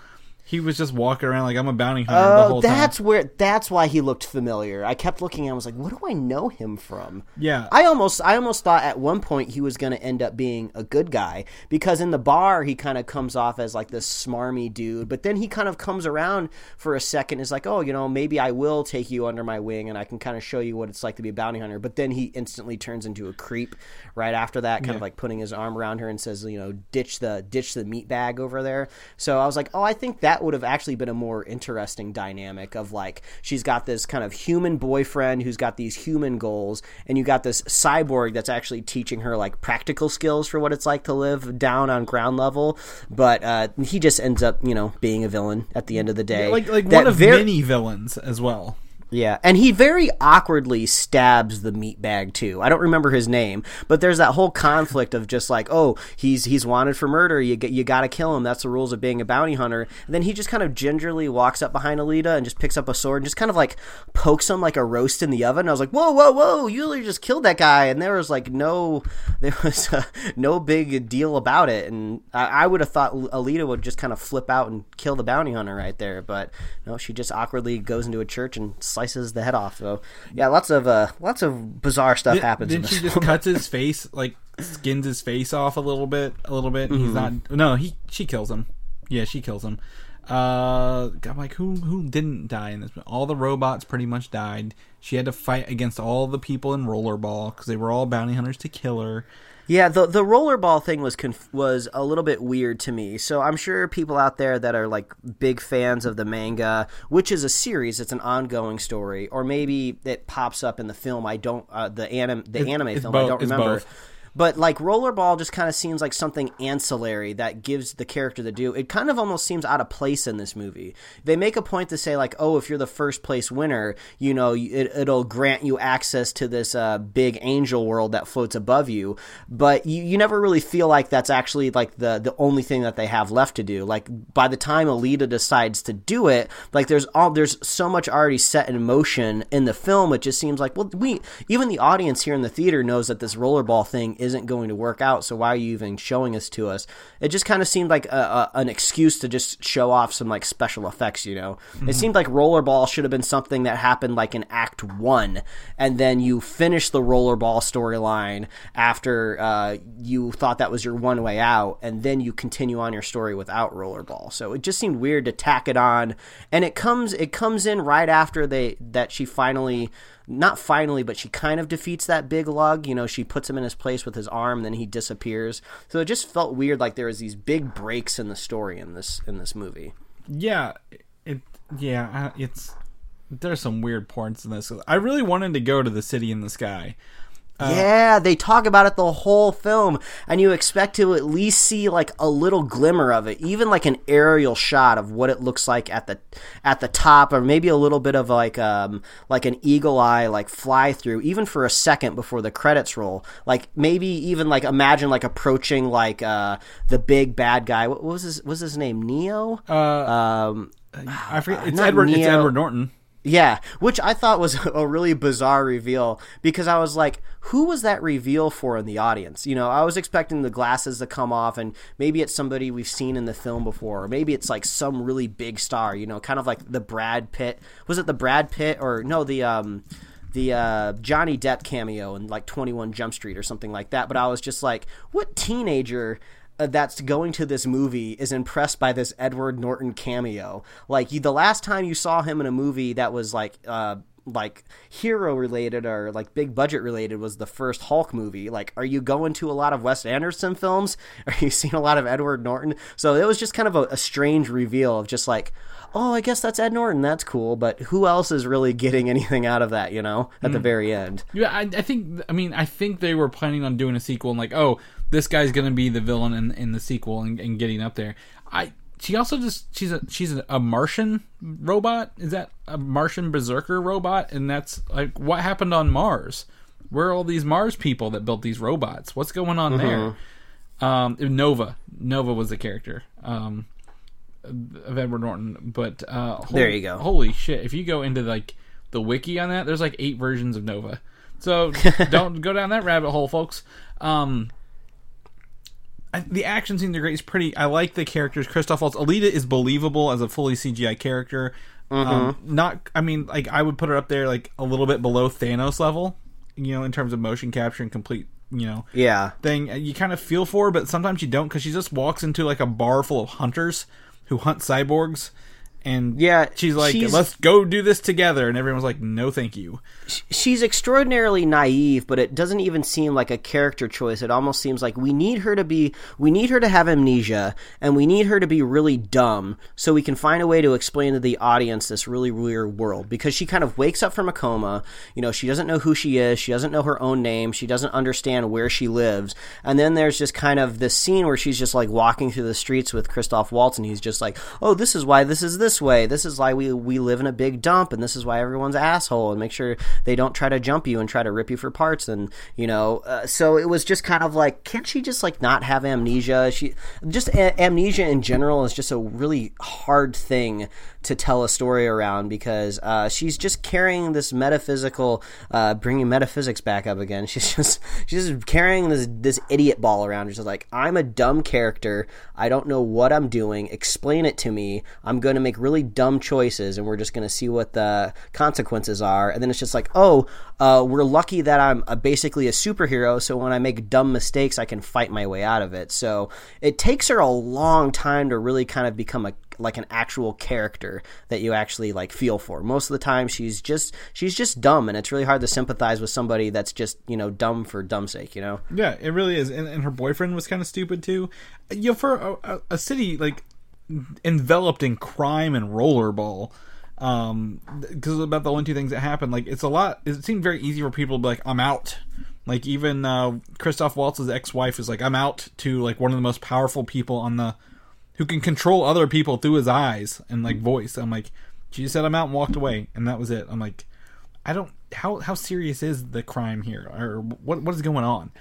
He was just walking around like I'm a bounty hunter the Oh, whole that's time. where that's why he looked familiar. I kept looking and I was like, what do I know him from? Yeah. I almost I almost thought at one point he was going to end up being a good guy because in the bar he kind of comes off as like this smarmy dude, but then he kind of comes around for a second is like, "Oh, you know, maybe I will take you under my wing and I can kind of show you what it's like to be a bounty hunter." But then he instantly turns into a creep right after that, kind of like putting his arm around her and says, you know, ditch the ditch the meat bag over there. So I was like, "Oh, I think that would have actually been a more interesting dynamic of like she's got this kind of human boyfriend who's got these human goals and you got this cyborg that's actually teaching her like practical skills for what it's like to live down on ground level but uh, he just ends up you know being a villain at the end of the day like like That one of ver- many villains as well. Yeah, and he very awkwardly stabs the meat bag too. I don't remember his name, but there's that whole conflict of just like, oh, he's he's wanted for murder. You you got to kill him. That's the rules of being a bounty hunter. And then he just kind of gingerly walks up behind Alita and just picks up a sword and just kind of like pokes him like a roast in the oven. I was like, whoa, whoa, whoa! You literally just killed that guy, and there was like no (laughs) there was uh, no big deal about it. And I, I would have thought Alita would just kind of flip out and kill the bounty hunter right there, but no, she just awkwardly goes into a church and slices the head off. So yeah, lots of uh, lots of bizarre stuff happens. in Then she just cuts his (laughs) face, like skins his face off a little bit, a little bit. He's Mm-hmm. not. No, he she kills him. Yeah, she kills him. Uh, I'm like, who who didn't die in this? All the robots pretty much died. She had to fight against all the people in Rollerball because they were all bounty hunters to kill her. Yeah, the the rollerball thing was conf- was a little bit weird to me. So I'm sure people out there that are like big fans of the manga, which is a series, it's an ongoing story, or maybe it pops up in the film. I don't uh, the anim the It- anime film. I don't remember. both. But like rollerball just kind of seems like something ancillary that gives the character the due. It kind of almost seems out of place in this movie. They make a point to say like, oh, if you're the first place winner, you know, it, it'll grant you access to this uh, big angel world that floats above you. But you, you never really feel like that's actually like the the only thing that they have left to do. Like by the time Alita decides to do it, like there's all there's so much already set in motion in the film. It just seems like well, we even the audience here in the theater knows that this rollerball thing isn't going to work out. So why are you even showing this to us? It just kind of seemed like a, a, an excuse to just show off some like special effects. You know, mm-hmm. it seemed like rollerball should have been something that happened like in Act One, and then you finish the rollerball storyline after uh, you thought that was your one way out, and then you continue on your story without rollerball. So it just seemed weird to tack it on, and it comes it comes in right after they that she finally not finally, but she kind of defeats that big lug. You know, she puts him in his place with his arm, then he disappears. So it just felt weird, like there was these big breaks in the story in this in this movie. Yeah, it yeah uh, it's there's some weird parts in this. I really wanted to go to the city in the sky. Uh, yeah, they talk about it the whole film, and you expect to at least see like a little glimmer of it, even like an aerial shot of what it looks like at the at the top, or maybe a little bit of like um like an eagle eye like fly through, even for a second before the credits roll. Like maybe even like imagine like approaching like uh the big bad guy. What was his was his name? Neo. Uh, um, I forget. It's Edward. Neo. It's Edward Norton. Yeah, which I thought was (laughs) a really bizarre reveal because I was like, who was that reveal for in the audience? You know, I was expecting the glasses to come off and maybe it's somebody we've seen in the film before, or maybe it's like some really big star, you know, kind of like the Brad Pitt. Was it the Brad Pitt or no, the um the uh, Johnny Depp cameo in like 21 Jump Street or something like that, but I was just like, what teenager that's going to this movie is impressed by this Edward Norton cameo. Like you, the last time you saw him in a movie that was like uh, like hero related or like big budget related was the first Hulk movie. Like, are you going to a lot of Wes Anderson films? (laughs) Are you seeing a lot of Edward Norton? So it was just kind of a, a strange reveal of just like, oh, I guess that's Ed Norton. That's cool. But who else is really getting (laughs) anything out of that? You know, at mm. the very end. Yeah, I, I think. I mean, I think they were planning on doing a sequel and like, oh, this guy's gonna be the villain in, in the sequel and, and getting up there. I she also just she's a she's a, a, Martian robot. Is that a Martian berserker robot? And that's like what happened on Mars? Where are all these Mars people that built these robots? What's going on mm-hmm. there? Um, Nova. Nova was the character um, of Edward Norton. But uh, holy, there you go. Holy shit! If you go into like the wiki on that, there's like eight versions of Nova. So (laughs) don't go down that rabbit hole, folks. Um, I, the action scenes are great. It's pretty. I like the characters. Christoph Waltz. Alita is believable as a fully CGI character. Mm-hmm. Um, not. I mean, like I would put her up there, like a little bit below Thanos level. You know, in terms of motion capture and complete. You know, yeah. Thing you kind of feel for, but sometimes you don't because she just walks into like a bar full of hunters who hunt cyborgs and yeah, she's like, she's, "Let's go do this together," and everyone's like, "No, thank you." She's extraordinarily naive, but it doesn't even seem like a character choice. It almost seems like we need her to be, we need her to have amnesia, and we need her to be really dumb, so we can find a way to explain to the audience this really weird world. Because she kind of wakes up from a coma, you know, she doesn't know who she is, she doesn't know her own name, she doesn't understand where she lives, and then there's just kind of this scene where she's just like walking through the streets with Christoph Waltz, and he's just like, "Oh, this is why this is this." This way. This is why we we live in a big dump, and this is why everyone's asshole. And make sure they don't try to jump you and try to rip you for parts. And you know, uh, so it was just kind of like, can't she just like not have amnesia? She just a- amnesia in general is just a really hard thing to tell a story around because uh, she's just carrying this metaphysical, uh, bringing metaphysics back up again. (laughs) She's just she's just carrying this this idiot ball around. She's like, I'm a dumb character. I don't know what I'm doing. Explain it to me. I'm going to make really dumb choices, and we're just going to see what the consequences are. And then it's just like, oh, uh, we're lucky that I'm a, basically a superhero. So when I make dumb mistakes, I can fight my way out of it. So it takes her a long time to really kind of become a like an actual character that you actually like feel for. Most of the time she's just she's just dumb and it's really hard to sympathize with somebody that's just, you know, dumb for dumb sake, you know? Yeah, it really is. And, and her boyfriend was kind of stupid too. You know, for a, a city like enveloped in crime and rollerball um because about the only two things that happened like it's a lot it seemed very easy for people to be like i'm out Like even uh, Christoph Waltz's ex-wife is like, "I'm out to like one of the most powerful people on the, who can control other people through his eyes and like voice." I'm like, she just said I'm out and walked away, and that was it. I'm like, I don't how how serious is the crime here, or what what is going on?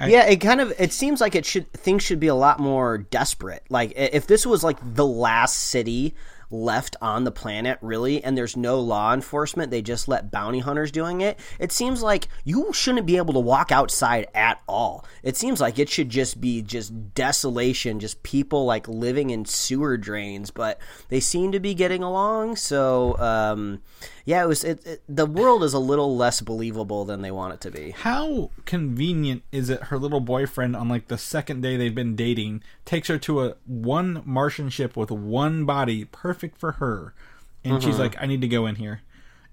I, yeah, it kind of it seems like it should things should be a lot more desperate. Like if this was like the last city left on the planet really and there's no law enforcement they just let bounty hunters doing it it seems like you shouldn't be able to walk outside at all it seems like it should just be just desolation just people like living in sewer drains but they seem to be getting along so um, yeah, it was. It, it, the world is a little less believable than they want it to be. How convenient is it? Her little boyfriend, on like the second day they've been dating, takes her to a one Martian ship with one body, perfect for her, and mm-hmm. she's like, "I need to go in here,"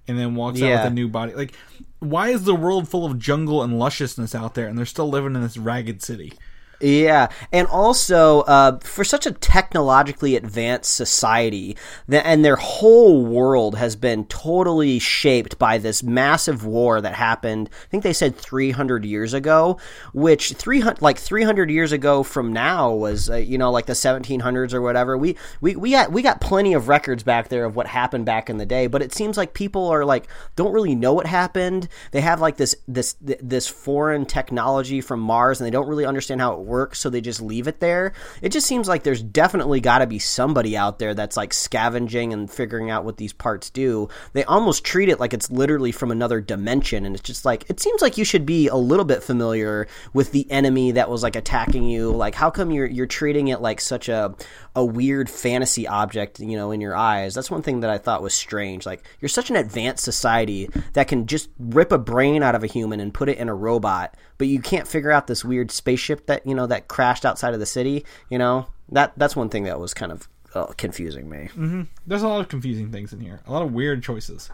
and then walks yeah. out with a new body. Like, why is the world full of jungle and lusciousness out there, and they're still living in this ragged city? Yeah, and also uh, for such a technologically advanced society, that, and their whole world has been totally shaped by this massive war that happened. I think they said 300 years ago, which 300 like 300 years ago from now was uh, you know like the 1700s or whatever. We we we got we got plenty of records back there of what happened back in the day, but it seems like people are like don't really know what happened. They have like this this this foreign technology from Mars, and they don't really understand how it work, so they just leave it there. It just seems like there's definitely got to be somebody out there that's like scavenging and figuring out what these parts do. They almost treat it like it's literally from another dimension, and it's just like it seems like you should be a little bit familiar with the enemy that was like attacking you. Like, how come you're you're treating it like such a a weird fantasy object, you know, in your eyes? That's one thing that I thought was strange. Like, you're such an advanced society that can just rip a brain out of a human and put it in a robot, but you can't figure out this weird spaceship that you know that crashed outside of the city. You know that that's one thing that was kind of uh, confusing me. Mm-hmm. There's a lot of confusing things in here. A lot of weird choices,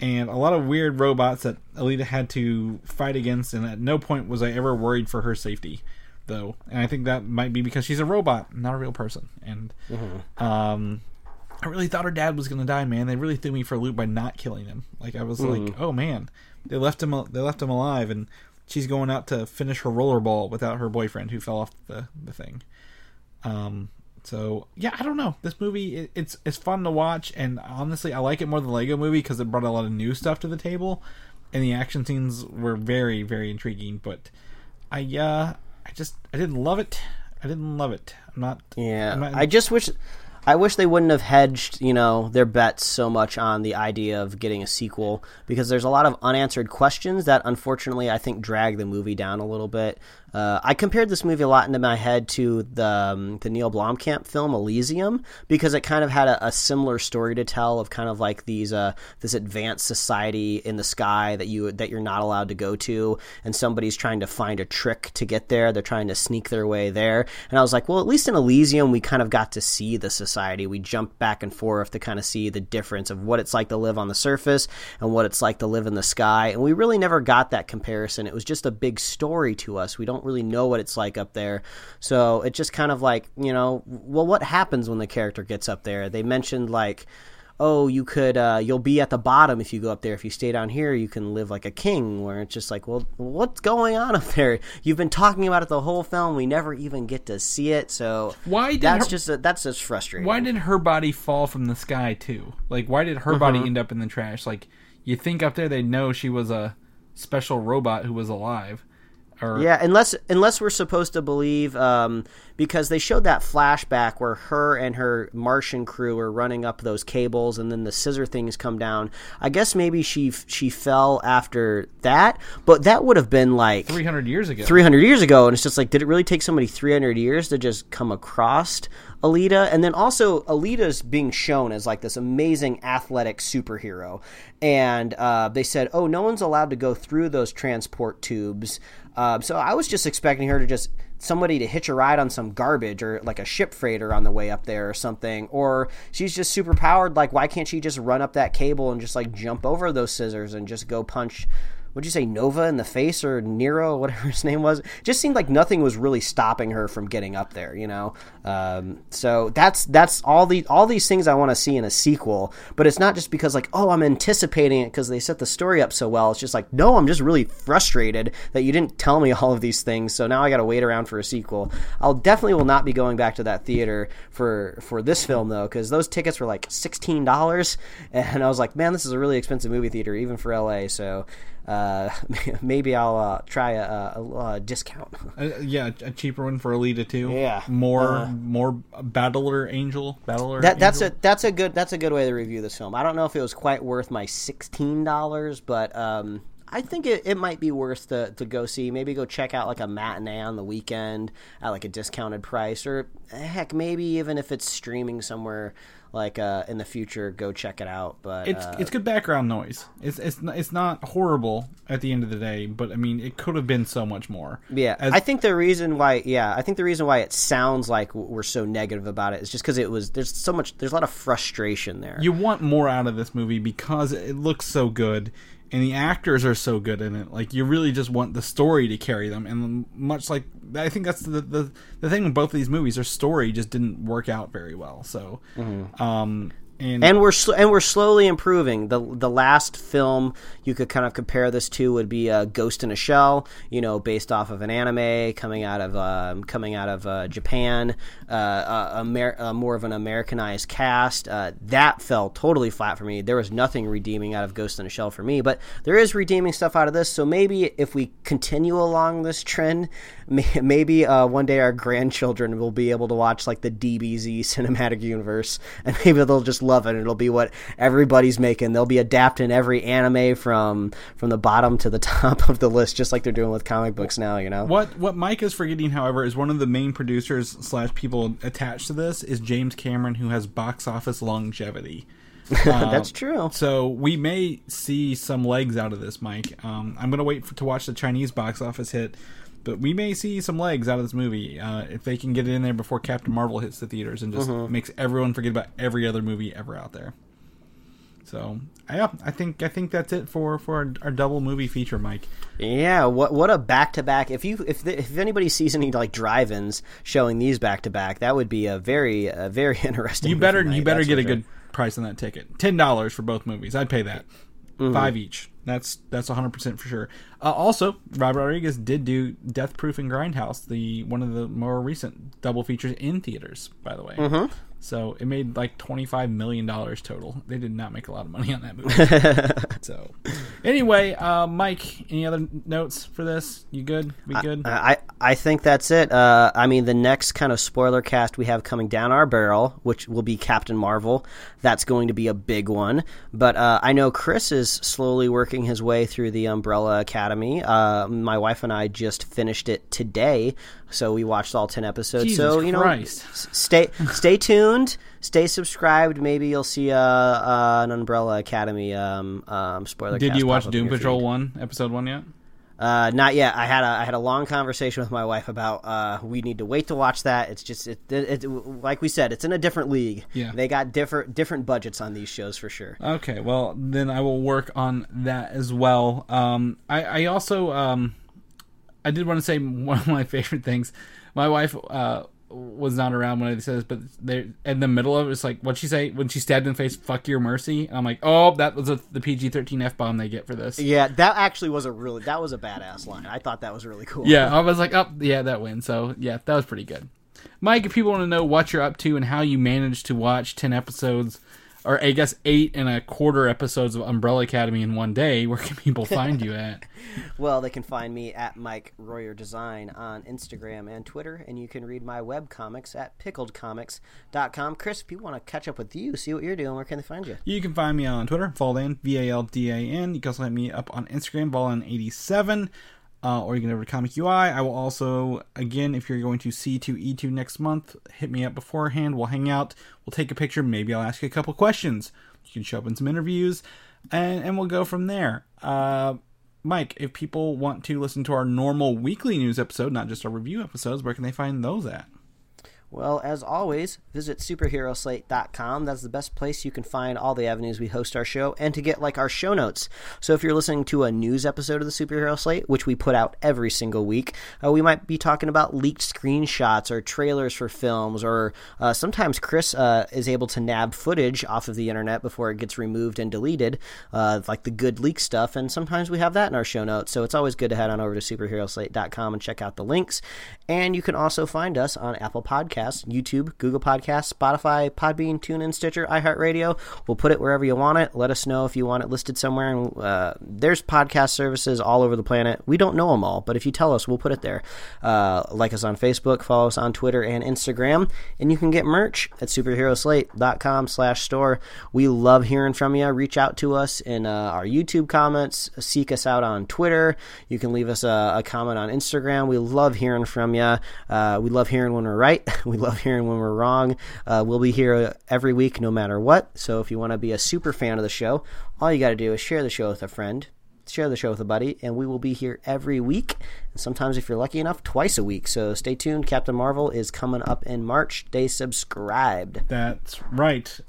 and a lot of weird robots that Alita had to fight against. And at no point was I ever worried for her safety, though. And I think that might be because she's a robot, not a real person. And mm-hmm. um, I really thought her dad was gonna die, man. They really threw me for a loop by not killing him. Like I was mm-hmm. like, oh man, they left him. They left him alive, and she's going out to finish her rollerball without her boyfriend who fell off the, the thing. Um, so yeah, I don't know. This movie it, it's it's fun to watch, and honestly, I like it more than Lego Movie because it brought a lot of new stuff to the table, and the action scenes were very very intriguing. But I uh I just I didn't love it. I didn't love it. I'm not. Yeah, I'm not, I just wish I wish they wouldn't have hedged, you know, their bets so much on the idea of getting a sequel because there's a lot of unanswered questions that unfortunately I think drag the movie down a little bit. Uh, I compared this movie a lot into my head to the um, the Neil Blomkamp film Elysium because it kind of had a, a similar story to tell of kind of like these uh, this advanced society in the sky that you that you're not allowed to go to, and somebody's trying to find a trick to get there. They're trying to sneak their way there, and I was like, well, at least in Elysium we kind of got to see the society. We jumped back and forth to kind of see the difference of what it's like to live on the surface and what it's like to live in the sky, and we really never got that comparison. It was just a big story to us. We don't don't really know what it's like up there. So it just kind of like, you know, well, what happens when the character gets up there? They mentioned like, oh, you could, uh, you'll be at the bottom if you go up there. If you stay down here, you can live like a king. Where it's just like, well, what's going on (laughs) up there? You've been talking about it the whole film. We never even get to see it. So why? that's her, just a, that's just frustrating. Why did her body fall from the sky too? Like, why did her mm-hmm. body end up in the trash? Like, you think up there they'd know she was a special robot who was alive. Or... Yeah, unless unless we're supposed to believe, um, because they showed that flashback where her and her Martian crew are running up those cables, and then the scissor things come down. I guess maybe she she fell after that, but that would have been like three hundred years ago. Three hundred years ago, and it's just like, did it really take somebody three hundred years to just come across Alita? And then also Alita's being shown as like this amazing athletic superhero, and uh, they said, oh, no one's allowed to go through those transport tubes um, so I was just expecting her to just somebody to hitch a ride on some garbage or like a ship freighter on the way up there or something. Or she's just super powered. Like, why can't she just run up that cable and just like jump over those scissors and just go punch what'd you say, Nova in the face or Nero, (laughs) whatever his name was. It just seemed like nothing was really stopping her from getting up there, you know. Um, so that's that's all the all these things I want to see in a sequel. But it's not just because like, oh, I'm anticipating it because they set the story up so well. It's just like, no, I'm just really frustrated that you didn't tell me (laughs) all of these things. So now I got to wait around for a sequel. I'll definitely will not be going back to that theater for for this film though, because those tickets were like sixteen dollars, (laughs) and I was like, man, this is a really expensive movie theater even for LA. So uh, (laughs) maybe I'll uh, try a, a, a discount. (laughs) Uh, yeah, a cheaper one for Alita too. Yeah. more Uh, more Battler Angel, Battler. That, that's Angel? a that's a good that's a good way to review this film. I don't know if it was quite worth my sixteen dollars, but um, I think it, it might be worth to, to go see. Maybe go check out like a matinee on the weekend at like a discounted price, or heck, maybe even if it's streaming somewhere like uh, in the future, go check it out. But It's uh, it's good background noise. It's it's not, it's not horrible at the end of the day, but I mean it could have been so much more. Yeah, As- I think the reason why, yeah, I think the reason why it sounds like we're so negative about it is just because it was there's so much there's a lot of frustration there. you want more out of this movie because it looks so good and the actors are so good in it. Like you really just want the story to carry them, and much like I think that's the the, the thing with both of these movies, their story just didn't work out very well. So, um, and, and we're sl- and we're slowly improving. the The last film you could kind of compare this to would be uh, Ghost in a Shell, you know, based off of an anime coming out of um, coming out of uh, Japan, uh, uh, Amer- uh, more of an Americanized cast. Uh, that fell totally flat for me. There was nothing redeeming out of Ghost in a Shell for me, but there is redeeming stuff out of this. So maybe if we continue along this trend, (laughs) may- maybe one day our grandchildren will be able to watch like the DBZ (laughs) cinematic universe, and maybe they'll just love it. It'll be what everybody's making. They'll be adapting every anime from from the bottom to the (laughs) top of the list, just like they're doing with comic books now. You know. What what Mike is forgetting, however, is one of the main producers slash people attached to this is James Cameron, who has box office longevity. (laughs) That's true. So we may see some legs out of this, Mike. Um, I'm gonna wait for, to watch the Chinese box office hit, but we may see some legs out of this movie uh, if they can get it in there before Captain Marvel hits the theaters and just makes everyone forget about every other movie ever out there. So yeah, I think I think that's it for for our, our double movie feature, Mike. Yeah, what what a back to back. If you if the, if anybody sees any like drive-ins showing these back to back, that would be a very a very (laughs) interesting. You better movie you better get for a sure. good price on that ticket. Ten dollars for both movies. I'd pay that. Mm-hmm. Five each. That's that's hundred percent for sure. Uh, also, Rob Rodriguez did do Death Proof and Grindhouse, the one of the more recent double features in theaters. By the way, Mm-hmm. So it made like twenty five million dollars total. They did not make a lot of money on that movie. (laughs) so, anyway, uh, Mike, any other notes for this? You good? We good? I I think that's it. Uh, I mean, the next kind of spoiler cast we have coming down our barrel, which will be Captain Marvel. That's going to be a big one. But uh, I know Chris is slowly working his way through the Umbrella Academy. Uh, my wife and I just finished it today, so we watched all ten episodes. Jesus so you know, Christ. stay (laughs) stay tuned, stay subscribed. Maybe you'll see uh, uh, an Umbrella Academy um, um, spoiler. did you watch Doom Patrol feed. one episode one yet? Uh, not yet. I had a I had a long conversation with my wife about uh, we need to wait to watch that. It's just it, it, it like we said, it's in a different league. Yeah. they got different different budgets on these shows for sure. Okay, well then I will work on that as well. Um, I, I also um, I did want to say (laughs) one of my favorite things. My wife uh, was not around when I said this, but they in the middle of it, it's like what she say when she stabbed in the face, "Fuck your mercy." And I'm like, oh, that was a, the PG thirteen f bomb they get for this. Yeah, that actually was a really that was a badass line. I thought that was really cool. Yeah, I was like, oh, yeah, that wins. So, yeah, that was pretty good. Mike, if people want to know what you're up to and how you managed to watch 10 episodes, or I guess eight and a quarter episodes of Umbrella Academy in one day, (laughs) where can people find you at? (laughs) Well, they can find me at Mike Royer Design on Instagram and Twitter, and you can read my web comics at pickledcomics.com. Chris, if people want to catch up with you, see what you're doing, where can they find you? You can find me on Twitter, Valdan, V A L D A N. You can also hit me up on Instagram, Valdan87. Uh, or you can go to Comic UI. I will also, again, if you're going to C2E2 next month, hit me up beforehand. We'll hang out. We'll take a picture. Maybe I'll ask you a couple questions. You can show up in some interviews, and, and we'll go from there. Uh, Mike, if people want to listen to our normal weekly news episode, not just our review episodes, where can they find those at? Well, as always, visit superheroslate.com. That's the best place you can find all the avenues we host our show and to get like our show notes. So if you're listening to a news episode of the Superhero Slate, which we put out every single week, uh, we might be talking about leaked screenshots or trailers for films, or uh, sometimes Chris uh, is able to nab footage off of the internet before it gets removed and deleted, uh, like the good leak stuff, and sometimes we have that in our show notes. So it's always good to head on over to superheroslate.com and check out the links. And you can also find us on Apple Podcasts. YouTube, Google Podcasts, Spotify, Podbean, TuneIn, Stitcher, iHeartRadio. We'll put it wherever you want it. Let us know if you want it listed somewhere. And uh, there's podcast services all over the planet. We don't know them all, but if you tell us, we'll put it there. Uh, like us on Facebook, follow us on Twitter and Instagram, and you can get merch at superheroslate.com slash store. We love hearing from you. Reach out to us in uh, our YouTube comments. Seek us out on Twitter. You can leave us a, a comment on Instagram. We love hearing from you. Uh, we love hearing when we're right. (laughs) We love hearing when we're wrong. Uh, we'll be here every week, no matter what. So if you want to be a super fan of the show, all you got to do is share the show with a friend, share the show with a buddy, and we will be here every week. And sometimes, if you're lucky enough, twice a week. So stay tuned. Captain Marvel is coming up in March. Stay subscribed. That's right.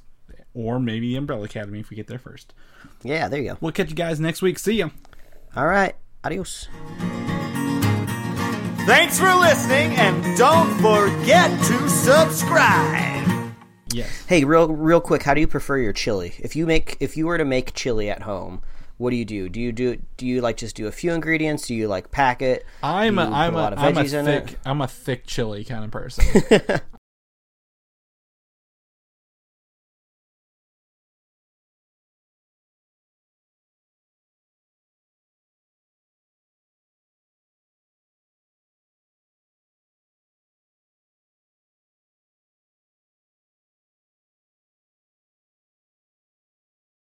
Or maybe Umbrella Academy if we get there first. Yeah, there you go. We'll catch you guys next week. See ya. All right. Adios. Thanks for listening, and don't forget to subscribe. Yes. Hey, real real quick, how do you prefer your chili? If you make if you were to make chili at home, what do you do? Do you do do you like just do a few ingredients? Do you like pack it? I'm Do a, you I'm put a, lot of I'm a veggies in it? thick I'm a thick chili kind of person. (laughs)